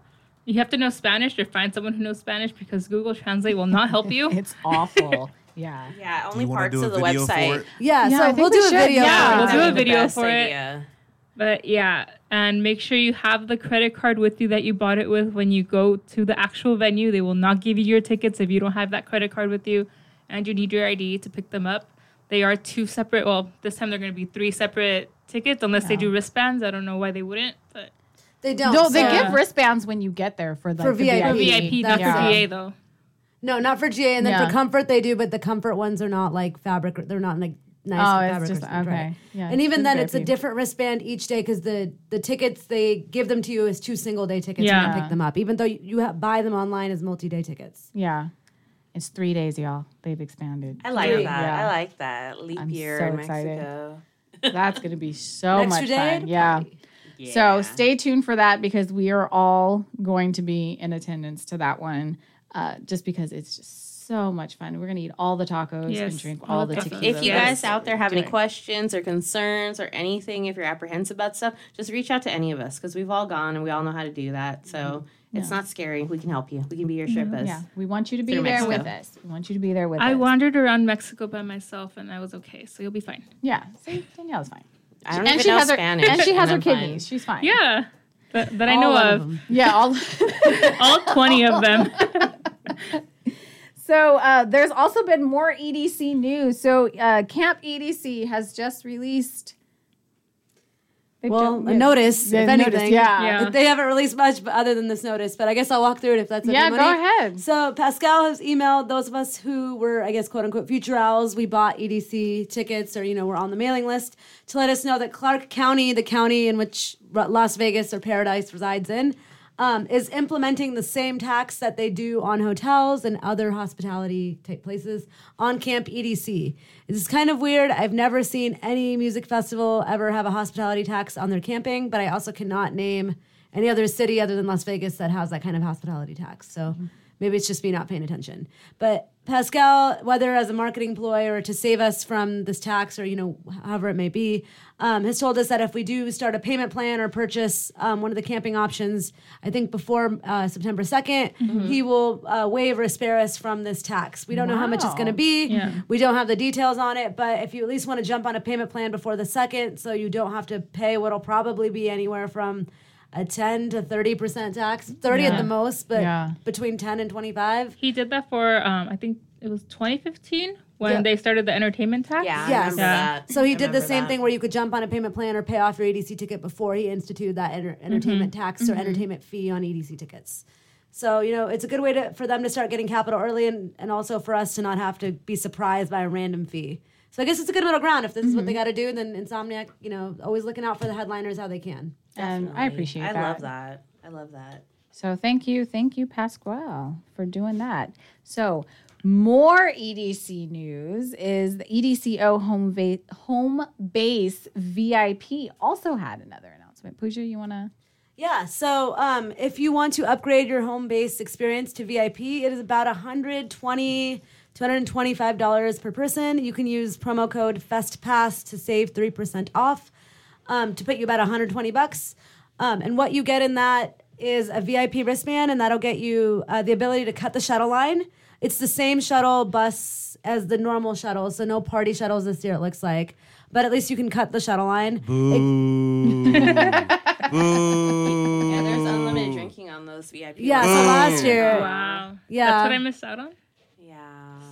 You have to know Spanish or find someone who knows Spanish because Google Translate will not help you. It's awful. yeah. Yeah, only parts to do a of the website. Yeah. Yeah, so think we'll we do a should. video. Yeah, for we'll it. do a video for it. idea. But yeah, and make sure you have the credit card with you that you bought it with when you go to the actual venue. They will not give you your tickets if you don't have that credit card with you, and you need your ID to pick them up. They are two separate. Well, this time they're going to be three separate tickets, unless they do wristbands. I don't know why they wouldn't, but They don't. No, they so- give wristbands when you get there for the For the VIP. for VIP, VIP, not that's for it. GA though. No, not for GA, and then Yeah. for comfort they do, but the comfort ones are not like fabric. They're not like nice Oh, it's fabric. just- wristbands, right. okay. Yeah, and even then, it's a different wristband each day because the the tickets they give them to you as two single day tickets. Yeah, Yeah. you pick them up, even though you, you ha- buy them online as multi day tickets. Yeah. It's three days, y'all. They've expanded. I like Three. that. Yeah. I like that. Leap I'm year so in excited. Mexico. That's going to be so Extra much day fun. Yeah. party. So stay tuned for that because we are all going to be in attendance to that one uh, just because it's just so much fun. We're going to eat all the tacos Yes, and drink all all the the tequila. If you guys out there have any questions or concerns or anything, if you're apprehensive about stuff, just reach out to any of us because we've all gone and we all know how to do that. So it's not scary. We can help you. We can be your Sherpas. Yeah, we want you to be there Mexico. with us. We want you to be there with I us. I wandered around Mexico by myself and I was okay, so you'll be fine. Yeah, see, Danielle's fine. I don't and even she know has her Spanish. and she has her I'm fine. kidneys. She's fine. Yeah, that, that I know one of. Yeah, all All twenty of them. So uh, there's also been more EDC news. So uh, Camp EDC has just released They've Well, ju- a notice, Yeah, if notice, anything. yeah. Yeah. They haven't released much but other than this notice, but I guess I'll walk through it if that's okay, Yeah, go ahead. So Pascal has emailed those of us who were, I guess, quote unquote, future owls. We bought EDC tickets, or you know, we're on the mailing list to let us know that Clark County, the county in which Las Vegas or Paradise resides in, um, is implementing the same tax that they do on hotels and other hospitality type places on Camp EDC. It's kind of weird. I've never seen any music festival ever have a hospitality tax on their camping, but I also cannot name any other city other than Las Vegas that has that kind of hospitality tax. So maybe it's just me not paying attention. But Pascal, whether as a marketing ploy or to save us from this tax or, you know, however it may be, um, has told us that if we do start a payment plan or purchase um, one of the camping options, I think before uh, September 2nd, he will uh, waive or spare us from this tax. We don't know how much it's going to be. Yeah. We don't have the details on it, but if you at least want to jump on a payment plan before the second, so you don't have to pay what'll probably be anywhere from a 10 to 30% tax, 30 at the most, but Yeah. between 10 and 25. He did that for um, I think it was 2015 when Yeah. they started the entertainment tax. Yeah, Yes. Yeah. So he I did the same that. thing where you could jump on a payment plan or pay off your EDC ticket before he instituted that enter- entertainment tax or entertainment fee on EDC tickets. So you know it's a good way to for them to start getting capital early and, and also for us to not have to be surprised by a random fee. So I guess it's a good middle ground. If this is what they got to do, then Insomniac, you know, always looking out for the headliners how they can. And I appreciate it. I that. love that. I love that. So thank you, thank you, Pasquale, for doing that. So more EDC news is the EDCO home va- home base VIP also had another announcement. Pooja, you want to? Yeah, so um, if you want to upgrade your home base experience to VIP, it is about 120 $225 per person. You can use promo code FESTPASS to save 3% off um, to put you about 120 bucks. Um, and what you get in that is a VIP wristband, and that'll get you uh, the ability to cut the shuttle line. It's the same shuttle bus as the normal shuttle, so no party shuttles this year, it looks like. But at least you can cut the shuttle line. Boo. Boo. Yeah, there's unlimited drinking on those VIP. Yeah, so last year. Wow. Yeah. That's what I missed out on.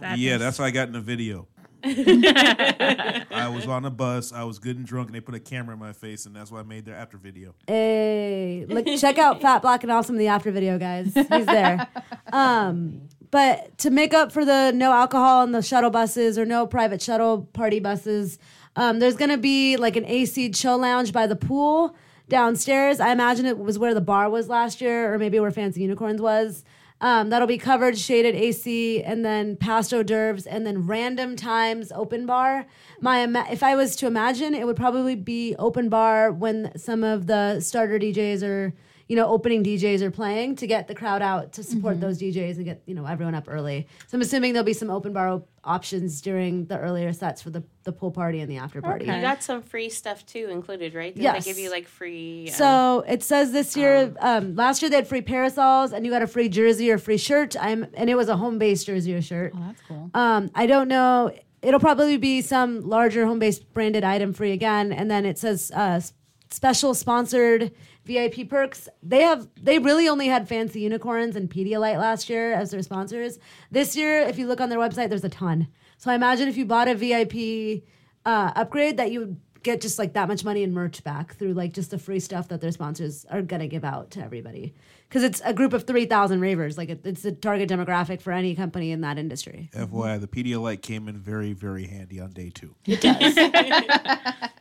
Yeah. Sadness. Yeah, that's what I got in the video. I was on a bus. I was good and drunk, and they put a camera in my face, and that's why I made their after video. Hey, look, check out Fat Black and Awesome the after video, guys. He's there. Um, but to make up for the no alcohol on the shuttle buses or no private shuttle party buses, um, there's gonna be like an AC chill lounge by the pool downstairs. I imagine it was where the bar was last year, or maybe where Fancy Unicorns was. Um, that'll be covered, shaded AC, and then past hors d'oeuvres, and then random times open bar. My if I was to imagine, it would probably be open bar when some of the starter DJs or you know opening DJs are playing to get the crowd out to support those DJs and get you know everyone up early. So I'm assuming there'll be some open bar op- options during the earlier sets for the the pool party and the after party. You got some free stuff too included, right? Didn't Yes. they give you like free? um, So it says this year, um, last year they had free parasols and you got a free jersey or free shirt. I'm and it was a home based jersey or shirt. Oh, that's cool. Um, I don't know. It'll probably be some larger home based branded item free again. And then it says uh, special sponsored VIP perks. They have they really only had fancy unicorns and Pedialyte last year as their sponsors. This year, if you look on their website, there's a ton. So I imagine if you bought a VIP uh, upgrade, that you would get just like that much money in merch back through like just the free stuff that their sponsors are gonna give out to everybody. Because it's a group of three thousand ravers. Like it, it's a target demographic for any company in that industry. FYI, the Pedialyte came in very, very handy on day two.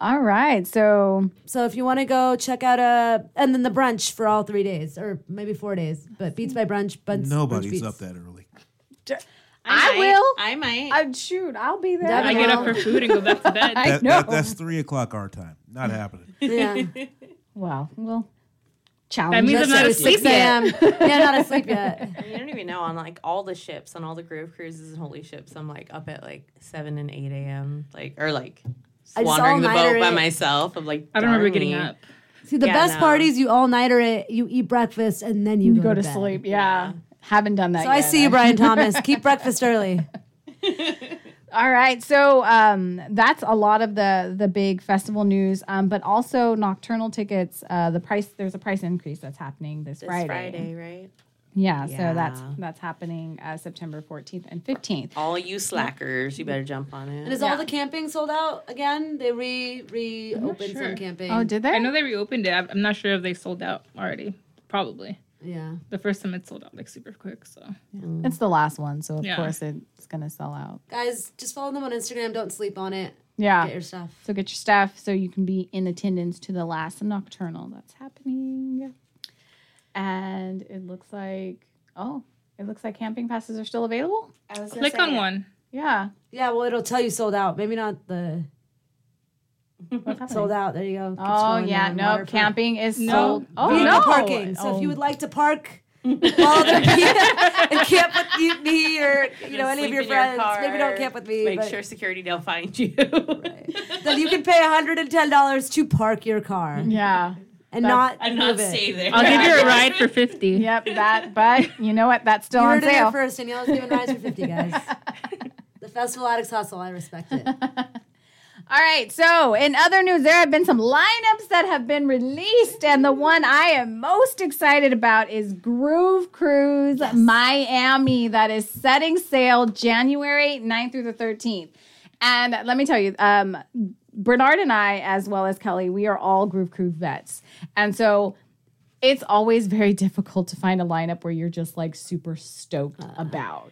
All right. So So if you want to go check out a and then the brunch for all three days or maybe four days, but Beats by Brunch. But Nobody's up that early. I might. will. I might. I shoot, I'll be there. That'd I be get up for food and go back to bed. I That, know. that, that's three o'clock our time. Not happening. Yeah, Well, well, challenge. That means I'm not So asleep 6 yet. a.m. yeah, not asleep yet. you don't even know on like all the ships on all the Groove cruises and holy ships. I'm like up at like seven and eight a.m. like or like I just wandering the boat by myself. I'm like I don't remember getting up. See, the Yeah, best no. parties you all nighter it. You eat breakfast and then you, You go to bed. sleep. Yeah. Haven't done that So yet. I see you, Brian Thomas. Keep breakfast early. All right, so um, that's a lot of the the big festival news, um, but also nocturnal tickets. Uh, the price there's a price increase that's happening this, This Friday. Friday. right? Yeah, so that's Yeah. that's happening uh, September 14th and 15th. All you slackers, you better jump on it. And it. is all the camping sold out again? They re reopened sure. some camping. Oh, did they? I know they reopened it. I'm I'm not sure if they sold out already. Probably. Yeah. The first time it sold out like super quick. So It's the last one, so of Yeah. course it's gonna sell out. Guys, just follow them on Instagram. Don't sleep on it. Yeah. Get your stuff. So get your stuff so you can be in attendance to the last nocturnal that's happening. And it looks like oh, it looks like camping passes are still available. I was click on one. Yeah. Yeah, well, it'll tell you sold out. Maybe not the What's sold out. There you go. Keep Oh yeah, no, Waterfront. camping is No. sold. Oh Vehicle no, parking. So if you Oh. would like to park while other people and camp with you, me or you know any of your friends, car, maybe don't camp with me. Make but sure security don't find you. right. then you can pay hundred and ten dollars to park your car Yeah. And not I'm move not it. stay there. I'll give you a ride for 50. Yep, that. But you know what? That's still You on heard it here sale. first. Danielle's giving rides for fifty guys. the festival addicts hustle. I respect it. All right. So, in other news, there have been some lineups that have been released, and the one I am most excited about is Groove Cruise Miami, that is setting sail January 9th through the 13th. And let me tell you, um, Bernard and I, as well as Kelly, we are all Groove Crew vets, and so it's always very difficult to find a lineup where you're just like super stoked uh, about.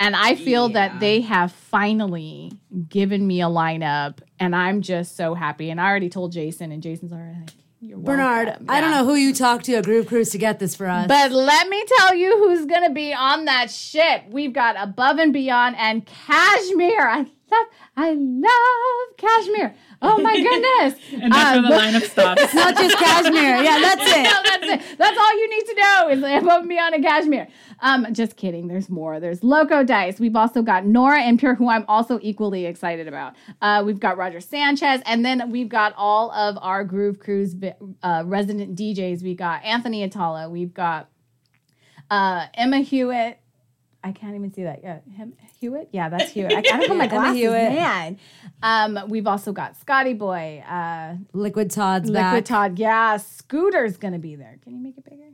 And I feel that they have finally given me a lineup, and I'm just so happy. And I already told Jason, and Jason's already like, You're Bernard, welcome." I don't know who you talked to at Groove Cruise to get this for us. But let me tell you who's going to be on that ship. We've got Above and Beyond and KSHMR. I love, I love KSHMR. Oh my goodness. And that's Um, where the lineup stops. not just KSHMR. Yeah, that's no, it. that's it. That's all you need to know is above and beyond a KSHMR. Um, just kidding. There's more. There's Loco Dice. We've also got Nora En Pure, who I'm also equally excited about. Uh, we've got Roger Sanchez, and then we've got all of our Groove Cruise uh, resident DJs. We got Anthony Attalla. We've got uh, Emma Hewitt. I can't even see that. Yeah, him, Hewitt. Yeah, that's Hewitt. I gotta put my glasses. Hewitt. Man, um, we've also got Scotty Boy. Uh, Liquid Todd's Liquid back. Todd, yeah. Scooter's gonna be there. Can you make it bigger?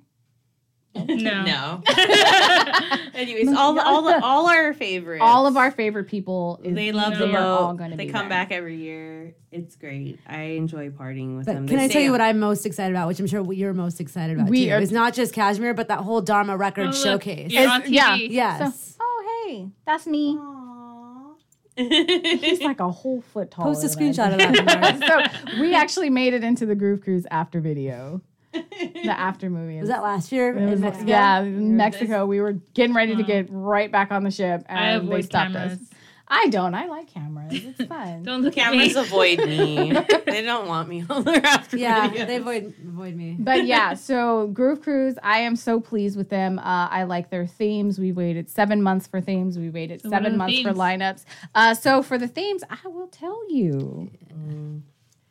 No. No. Anyways, all the, all the, all our favorites. All of our favorite people. Is, They love they the are all boat. going to They be come there. back every year. It's great. I enjoy partying with But them. can They I tell you what I'm most excited about, which I'm sure you're most excited about We too? are- It's not just KSHMR, but that whole Dharma record Oh, look, showcase. You're on TV. yeah. Yes. So, oh hey, that's me. Aw. He's like a whole foot tall. Post a screenshot of that. so we actually made it into the Groove Cruise after video, the after movie. was that last year It was, Mexico? yeah, in Mexico. We were getting ready to get right back on the ship, and I they stopped cameras. us. I don't. I like cameras. It's fun. Don't look at Cameras me. avoid me. they don't want me on their after Yeah, videos. they avoid avoid me. but yeah, so Groove Cruise, I am so pleased with them. Uh, I like their themes. We waited seven months for themes. We waited what are seven the months for lineups. Uh, so for the themes, I will tell you. Mm.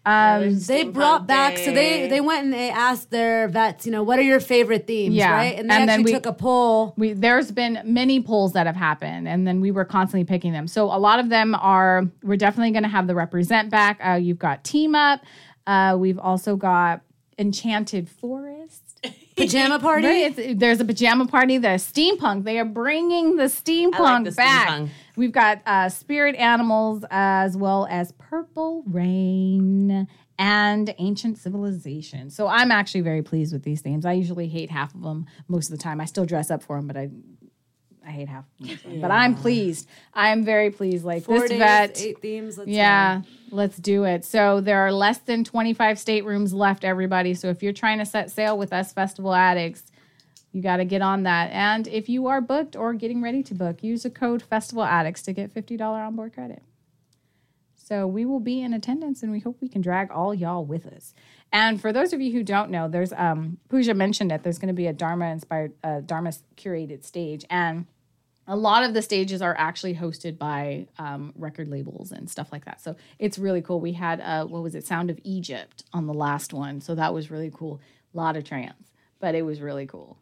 Um, They brought back, so they they went and they asked their vets, you know, what are your favorite themes, Yeah, right? And they and then actually we- took a poll. we there's been many polls that have happened, and then we were constantly picking them. So a lot of them are. We're definitely going to have the represent back. Uh, you've got team up. Uh, we've also got Enchanted Forest. Pajama party. Right? There's a pajama party. The steampunk. They are bringing the steampunk the back. steampunk. We've got uh, spirit animals as well as purple rain and ancient civilization. So I'm actually very pleased with these themes. I usually hate half of them most of the time. I still dress up for them, but I. I hate half of them. most. But I'm pleased. I am very pleased. Like Four this days, vet, eight themes. Let's yeah, go. let's do it. So there are less than 25 staterooms left, everybody. So if you're trying to set sail with us, Festival Addicts, you got to get on that. And if you are booked or getting ready to book, use the code Festival Addicts to get $50 onboard credit. So we will be in attendance and we hope we can drag all y'all with us. And for those of you who don't know, there's um Pooja mentioned it, there's going to be a Dharma inspired uh, Dharma curated stage and a lot of the stages are actually hosted by um, record labels and stuff like that. So it's really cool. We had uh, what was it, Sound of Egypt on the last one, so that was really cool. A lot of trance, but it was really cool.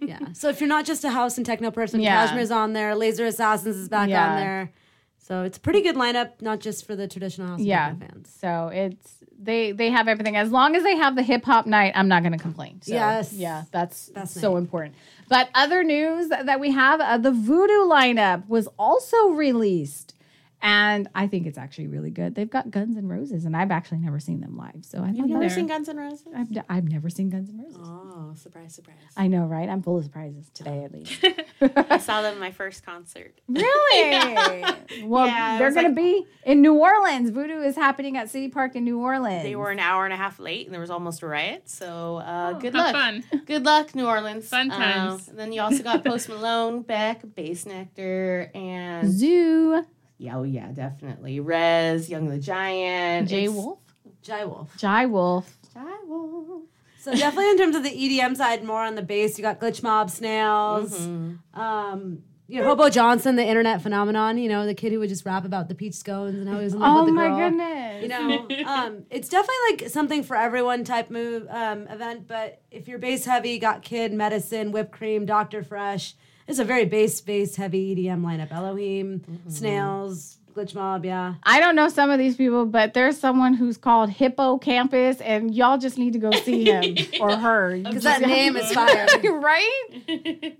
Yeah. So if you're not just a house and techno person, Yeah. KSHMR's on there. Laser Assassins is back Yeah. on there. So it's a pretty good lineup, not just for the traditional house Yeah. fans. So it's they they have everything. As long as they have the hip hop night, I'm not going to complain. So, Yes. yeah, that's That's so nice. important. But other news that we have uh, the Voodoo lineup was also released. And I think it's actually really good. They've got Guns N' Roses, and I've actually never seen them live. So I You've never seen Guns N' Roses? I've, I've never seen Guns N' Roses. Oh, surprise, surprise. I know, right? I'm full of surprises today, at least. I saw them in my first concert. Really? Well, Yeah, they're was going to be in New Orleans. Voodoo is happening at City Park in New Orleans. They were an hour and a half late, and there was almost a riot. So uh, good have luck. fun. Good luck, New Orleans. Fun Um, times. and then you also got Post Malone, Beck, Bassnectar, and Zhu, yeah, oh yeah, definitely. REZZ, Young the Giant, Jay It's- Wolf, Jai Wolf. Jai Wolf. Jai Wolf. So definitely in terms of the EDM side, more on the bass. You got Glitch Mob, Snails, Mm-hmm. um, you know, Hobo Johnson, the internet phenomenon. You know, the kid who would just rap about the peach scones and how he was in love Oh with the girl. Oh my goodness. You know, um, it's definitely like something for everyone type move um, event. But if you're bass heavy, you got Kid, Medicine, Whipped Cream, Doctor Fresch. It's a very bass bass heavy EDM lineup. Elohim, Snails, Glitch Mob, yeah. I don't know some of these people, but there's someone who's called Hippo Campus, and y'all just need to go see him or her. Because that name is fire. right?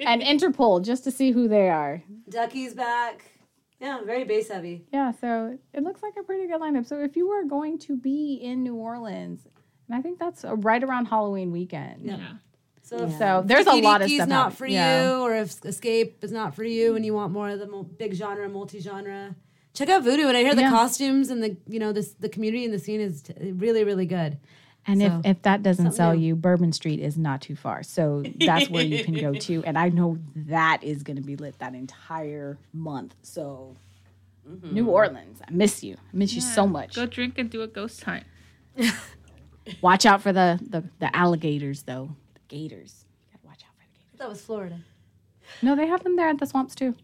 and Interpol just to see who they are. Ducky's back. Yeah, very bass heavy. Yeah, so it looks like a pretty good lineup. So if you were going to be in New Orleans, and I think that's uh, right around Halloween weekend. Yeah. So if So there's a lot of Tiki's stuff. not happening. for Yeah. you, or if Escape is not for you, and you want more of the mul- big genre, multi genre, check out Voodoo. And I hear the Yeah. costumes and the you know this the community and the scene is t- really really good. And So, if, if that doesn't sell new. you, Bourbon Street is not too far. So that's where you can go to. And I know that is going to be lit that entire month. So mm-hmm. New Orleans, I miss you. I miss you so much. Go drink and do a ghost hunt. Watch out for the, the, the alligators, though. The gators. You gotta watch out for the gators. That was Florida. No, they have them there at the swamps too.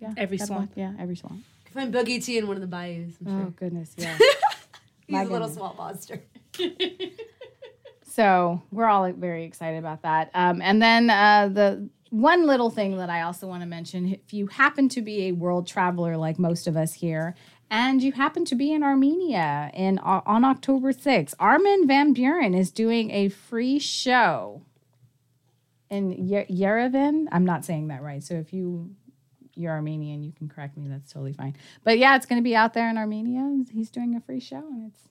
Yeah, Every swamp. one- Yeah, every swamp. You can find Boogie T in one of the bayous. I'm sure. Oh goodness, yeah. He's my a little goodness. swamp monster. So we're all very excited about that. Um, and then uh, the one little thing that I also want to mention: if you happen to be a world traveler like most of us here, and you happen to be in Armenia in on October 6th, Armin van Buuren is doing a free show in Ye- Yerevan. I'm not saying that right. So if you you're Armenian, you can correct me. That's totally fine. But yeah, it's going to be out there in Armenia. He's doing a free show, and it's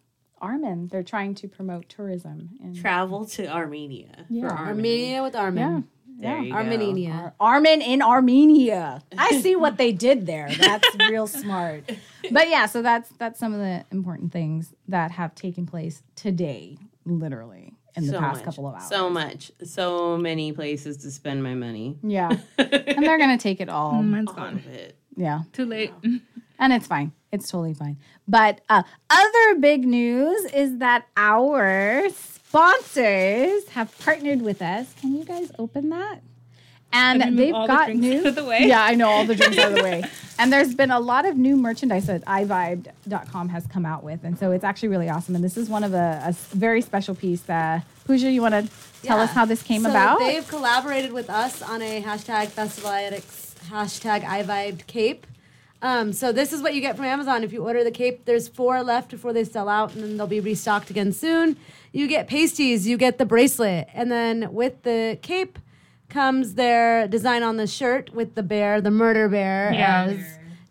Armin. They're trying to promote tourism in Travel to Armenia. Yeah. For Armin. Armenia with Armin. yeah. Armin. There yeah. you go. Armenia. Armin in Armenia. I see what they did there. That's real smart. But yeah, so that's that's some of the important things that have taken place today, literally in the So past much, couple of hours. So much. So many places to spend my money. yeah, and they're gonna take it all. Mine's All gone. of it. Yeah, Too late. and it's fine. It's totally fine. But uh, other big news is that our sponsors have partnered with us. Can you guys open that? And Let me they've all the got drinks new. out of the way. Yeah, I know all the drinks out of the way. And there's been a lot of new merchandise that iVibed.com has come out with, and so it's actually really awesome. And this is one of a very special piece. Uh, Pooja, you want to tell Yeah. us how this came so about? They've collaborated with us on a hashtag Festival Addicts hashtag iVibed cape. Um, so this is what you get from Amazon. If you order the cape, there's four left before they sell out, and then they'll be restocked again soon. You get pasties, you get the bracelet, and then with the cape comes their design on the shirt with the bear, the murder bear, Yeah. as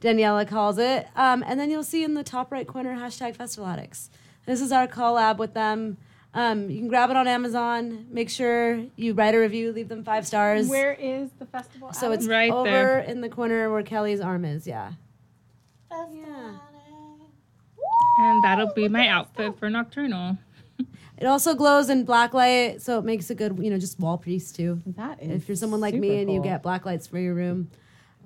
Daniela calls it. Um, and then you'll see in the top right corner hashtag Festivalatics. This is our collab with them. Um, you can grab it on Amazon. Make sure you write a review, leave them five stars. Where is the festival? so it's Right over there. in the corner where Kelly's arm is. Yeah. Yeah. and that'll be my outfit for nocturnal. It also glows in black light, so it makes a good, you know, just wall piece too. that is If you're someone like super me and you get black lights for your room.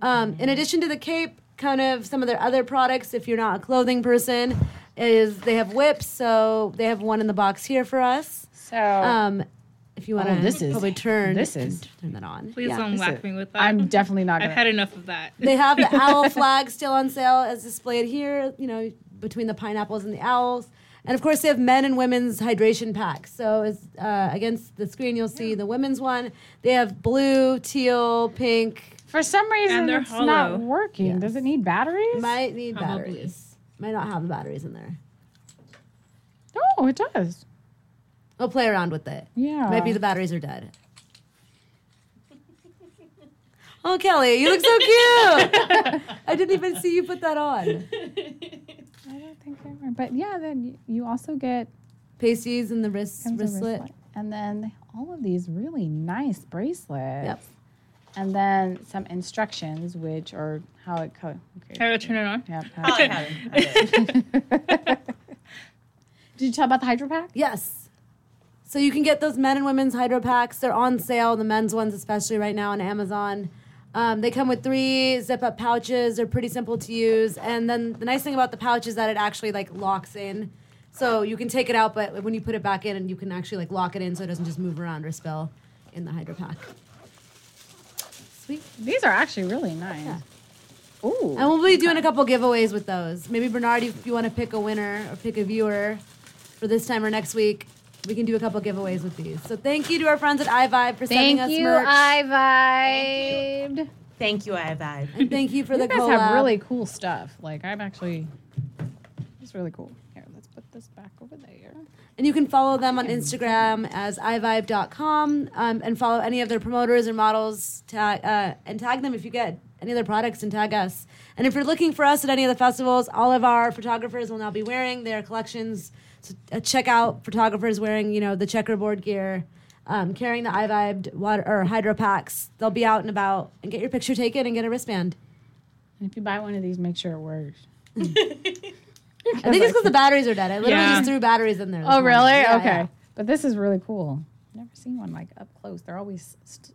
Um, in addition to the cape, kind of some of their other products, if you're not a clothing person, is they have whips. So they have one in the box here for us. so Um, if you want to Oh, this is- probably turn this is- turn that on. Please Yeah. don't this whack is- me with that. I'm definitely not I've gonna. had enough of that. They have the owl flag still on sale as displayed here, you know, between the pineapples and the owls. And of course, they have men and women's hydration packs. So it's, uh, against the screen, you'll see the women's one. They have blue, teal, pink. For some reason, And they're it's not working. Yes. Does it need batteries? Might need Probably. batteries. Might not have the batteries in there. oh, it does. I'll play around with it. Yeah. Maybe the batteries are dead. Oh, Kelly, you look so cute. I didn't even see you put that on. I don't think are. But yeah, then you- also get Pasties and the wrist wristlet. and then all of these really nice bracelets. Yep. And then some instructions, which are how it co- okay. How to turn it on? Yep, how- Oh, it. I it. Did you tell about the hydro pack? Yes. So you can get those men and women's hydro packs. They're on sale, the men's ones especially right now on Amazon. Um, they come with three zip up pouches. They're pretty simple to use. And then the nice thing about the pouch is that it actually like locks in. So you can take it out, but when you put it back in, and you can actually like lock it in so it doesn't just move around or spill in the hydro pack. Sweet. These are actually really nice. Yeah. Ooh. And we'll be doing a couple giveaways with those. Maybe Bernard, if you want to pick a winner or pick a viewer for this time or next week, we can do a couple giveaways with these. So thank you to our friends at iVibe for sending Thank us you, merch. I vibed. Thank you, I vibe. and thank you for You the guys collab. have really cool stuff. Like I'm actually, it's really cool. Here, let's put this back over there. And you can follow them on Instagram as ivibe.com um, and follow any of their promoters or models tag, uh, and tag them if you get any other products and tag us. And if you're looking for us at any of the festivals, all of our photographers will now be wearing their collections. So uh, check out photographers wearing, you know, the checkerboard gear, um, carrying the iVibed water or hydro packs. They'll be out and about and get your picture taken and get a wristband. And if you buy one of these, make sure it works. I think it's because the batteries are dead. I literally Yeah. just threw batteries in there. Oh, morning. really? Yeah, okay. yeah. But this is really cool. Never seen one like up close. They're always st-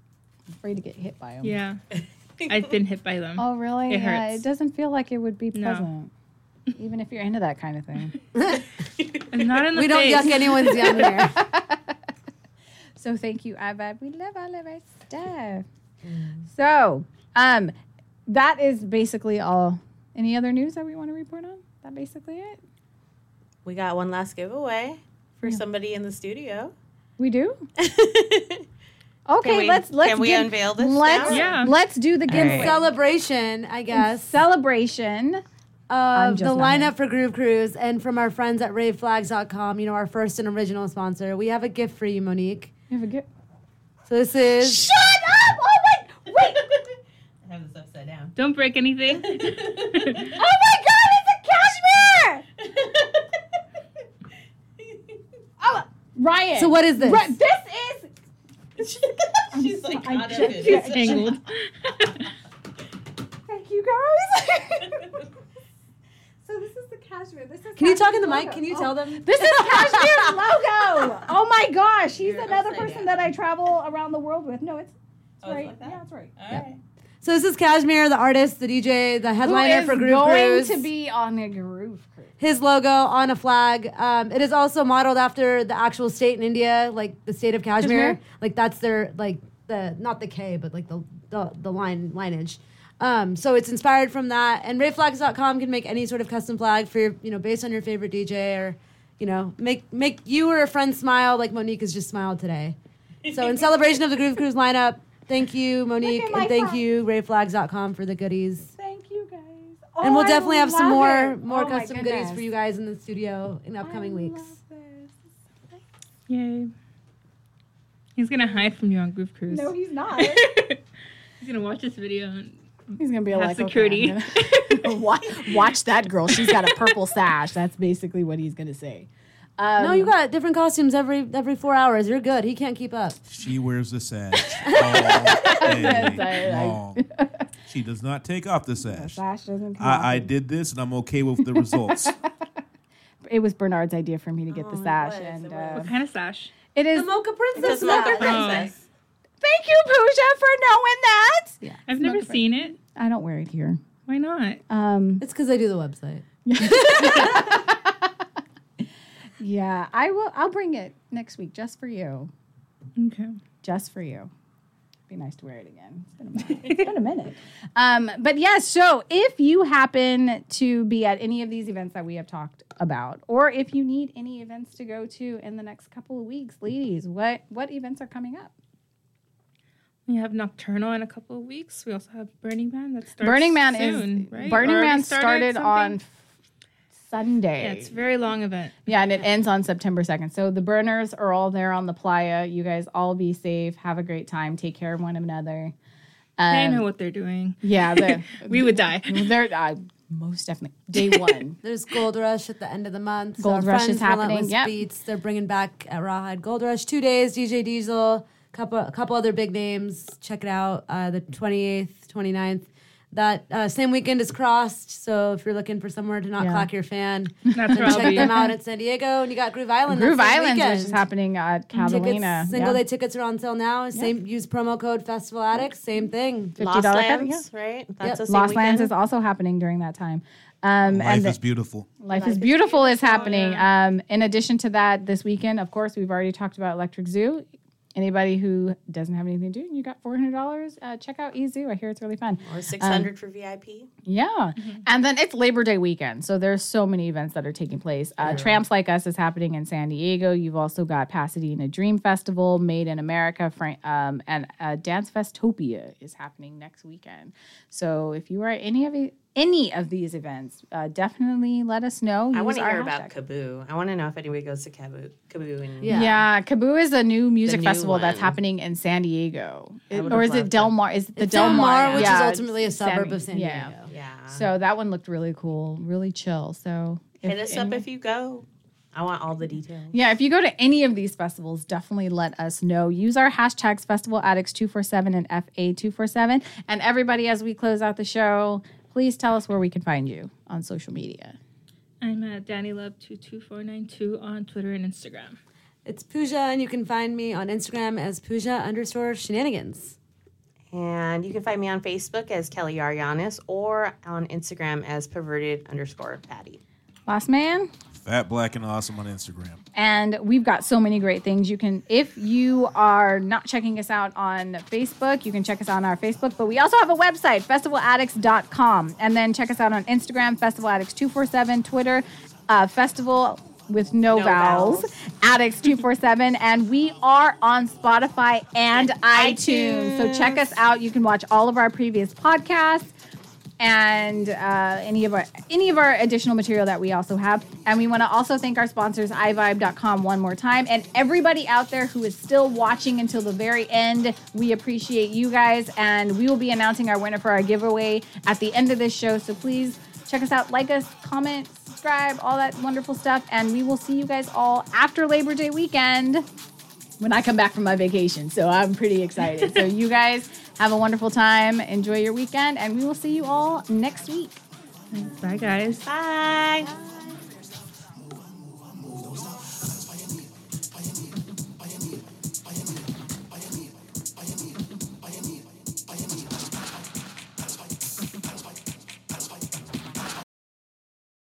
afraid to get hit by them. Yeah. I've been hit by them. Oh, really? It Yeah, hurts. it doesn't feel like it would be No. pleasant. Even if you're into that kind of thing. And not in the We don't face. yuck anyone's yum here. So thank you, iVibe. We love all of our stuff. So, um, that is basically all. Any other news that we want to report on? That basically it. We got one last giveaway for Yeah. somebody in the studio. We do. Okay, we- let's let's can we give- unveil this Let's now? Yeah. let's do the in giveaway. celebration, I guess, celebration. Of the not in. lineup for Groove Cruise and from our friends at raveflags.com, you know, our first and original sponsor. We have a gift for you, Monique. You have a gift. So this is Shut up! Oh my! Wait! I have this upside down. Don't break anything. Oh my God! It's a KSHMR. Oh, Ryan. So what is this? Ri- this is. She's like, I caught up just- in it's it. Angled. Thank you guys. so this is the KSHMR. This is. Can you talk in the KSHMR's mic? Can you Oh. tell them? This is KSHMR logo. Oh my gosh, he's You're another person down. that I travel around the world with. No, it's, it's Oh, it's right. like that? yeah, it's right. All right. So this is Cashmere, the artist, the DJ, the Who headliner is for Groove going Cruise. to be on a groove cruise? His logo on a flag. Um, it is also modeled after the actual state in India, like the state of Kashmir. Kashmir? Like that's their like the not the K, but like the the, the line lineage. Um, so it's inspired from that. And raveflags.com can make any sort of custom flag for your, you know, based on your favorite DJ or, you know, make make you or a friend smile like Monique has just smiled today. So in celebration of the Groove Cruise lineup, thank you, Monique, and thank flag. you, raveflags.com for the goodies. Thank you guys. and we'll Oh, I definitely have some more it. more Oh custom goodies for you guys in the studio in upcoming I weeks. love this. Yay. He's gonna hide from you on Groove Cruise. No, he's not. He's gonna watch this video and He's gonna be Have like security. Okay, gonna- watch, watch that girl. She's got a purple sash. That's basically what he's gonna say. Um, no, you got different costumes every every four hours. You're good. He can't keep up. She wears the sash all day long. She does not take off the the sash. sash doesn't come I, I did this, and I'm okay with the results. It was Bernard's idea for me to get Oh, the sash, and uh, what kind of sash? it is. The Mocha Princess. It's a Mocha look. princess. Thank you, Pooja, for knowing that. Yeah, I've never seen it. I don't wear it here. Why not? Um, It's because I do the website. yeah, I will. I'll bring it next week just for you. Okay. just for you. Be nice to wear it again. It's been a minute. It's been a minute. Um, but yes, so if you happen to be at any of these events that we have talked about, or if you need any events to go to in the next couple of weeks, ladies, what what events are coming up? We have Nocturnal in a couple of weeks. We also have Burning Man that starts Burning Man soon, is right? Burning Man started, something? on Sunday. Yeah, it's a very long event. Yeah, and it ends on September 2nd. So the burners are all there on the playa. You guys all be safe. Have a great time. Take care of one another. they know what they're doing. Yeah, they're, We would die. they're uh, most definitely day one. There's Gold Rush at the end of the month. Gold Our Rush is happening, Relentless yep. Beats. They're bringing back at Rawhide Gold Rush two days. DJ Diesel, couple a couple other big names. Check it out. Uh, the 28th, 29th. That uh, same weekend is CRSSD. So if you're looking for somewhere to not Yeah. clock your fan, That's then I'll check be. them out at San Diego. And you got Groove Island. Groove that same Islands, weekend. which is happening at Catalina. Tickets, single yeah. day tickets are on sale now. Same use promo code Festival Addicts. Same thing. $50 Lost Lands, right? That's Yep. the same Lost Lands is also happening during that time. Um, Life and the- is beautiful. Life, is Beautiful is happening. Um, in addition to that, this weekend, of course, we've already talked about Electric Zoo. Anybody who doesn't have anything to do and you got $400, uh, check out EZoo. I hear it's really fun. Or 600 for VIP. Yeah. And then it's Labor Day weekend. So there's so many events that are taking place. Uh, Tramps Like Us is happening in San Diego. You've also got Pasadena Dream Festival, Made in America, Fran- um, and uh, Dance Festopia is happening next weekend. So if you are any of the, any of these events, uh, definitely let us know. I want to our hear about hashtag. KAABOO. I want to know if anybody goes to KAABOO. KAABOO and Yeah. Yeah. KAABOO is a new music new festival that's happening in San Diego. It- or is it Del. Mar? Is it the Del Del Mar, which Yeah, is ultimately a San- suburb of San yeah. Diego. yeah. So that one looked really cool, really chill. So Hit us up if you go. I want all the details. Yeah, if you go to any of these festivals, definitely let us know. Use our hashtags Festival Addicts 247 and FA247. And everybody, as we close out the show, please tell us where we can find you on social media. I'm at Danny Love two two four nine two on Twitter and Instagram. It's Pooja, and you can find me on Instagram as Pooja underscore shenanigans. And you can find me on Facebook as Kelly Arianis or on Instagram as perverted underscore Patty. Last man. Fat, black, and awesome on Instagram. And we've got so many great things. You can, if you are not checking us out on Facebook, you can check us out on our Facebook. But we also have a website, festivaladdicts.com. And then check us out on Instagram, Festival Addicts 247, Twitter, uh, Festival with no, No vowels, vowels. Addicts 247. And we are on Spotify and, iTunes. So check us out. You can watch all of our previous podcasts and uh, any of our any of our additional material that we also have. And we want to also thank our sponsors, iVibe.com, one more time, and everybody out there who is still watching until the very end. We appreciate you guys, and we will be announcing our winner for our giveaway at the end of this show. So please check us out, like us, comment, subscribe, all that wonderful stuff, and we will see you guys all after Labor Day weekend when I come back from my vacation. So I'm pretty excited. so you guys have a wonderful time. Enjoy your weekend, and we will see you all next week. Bye, guys. Bye.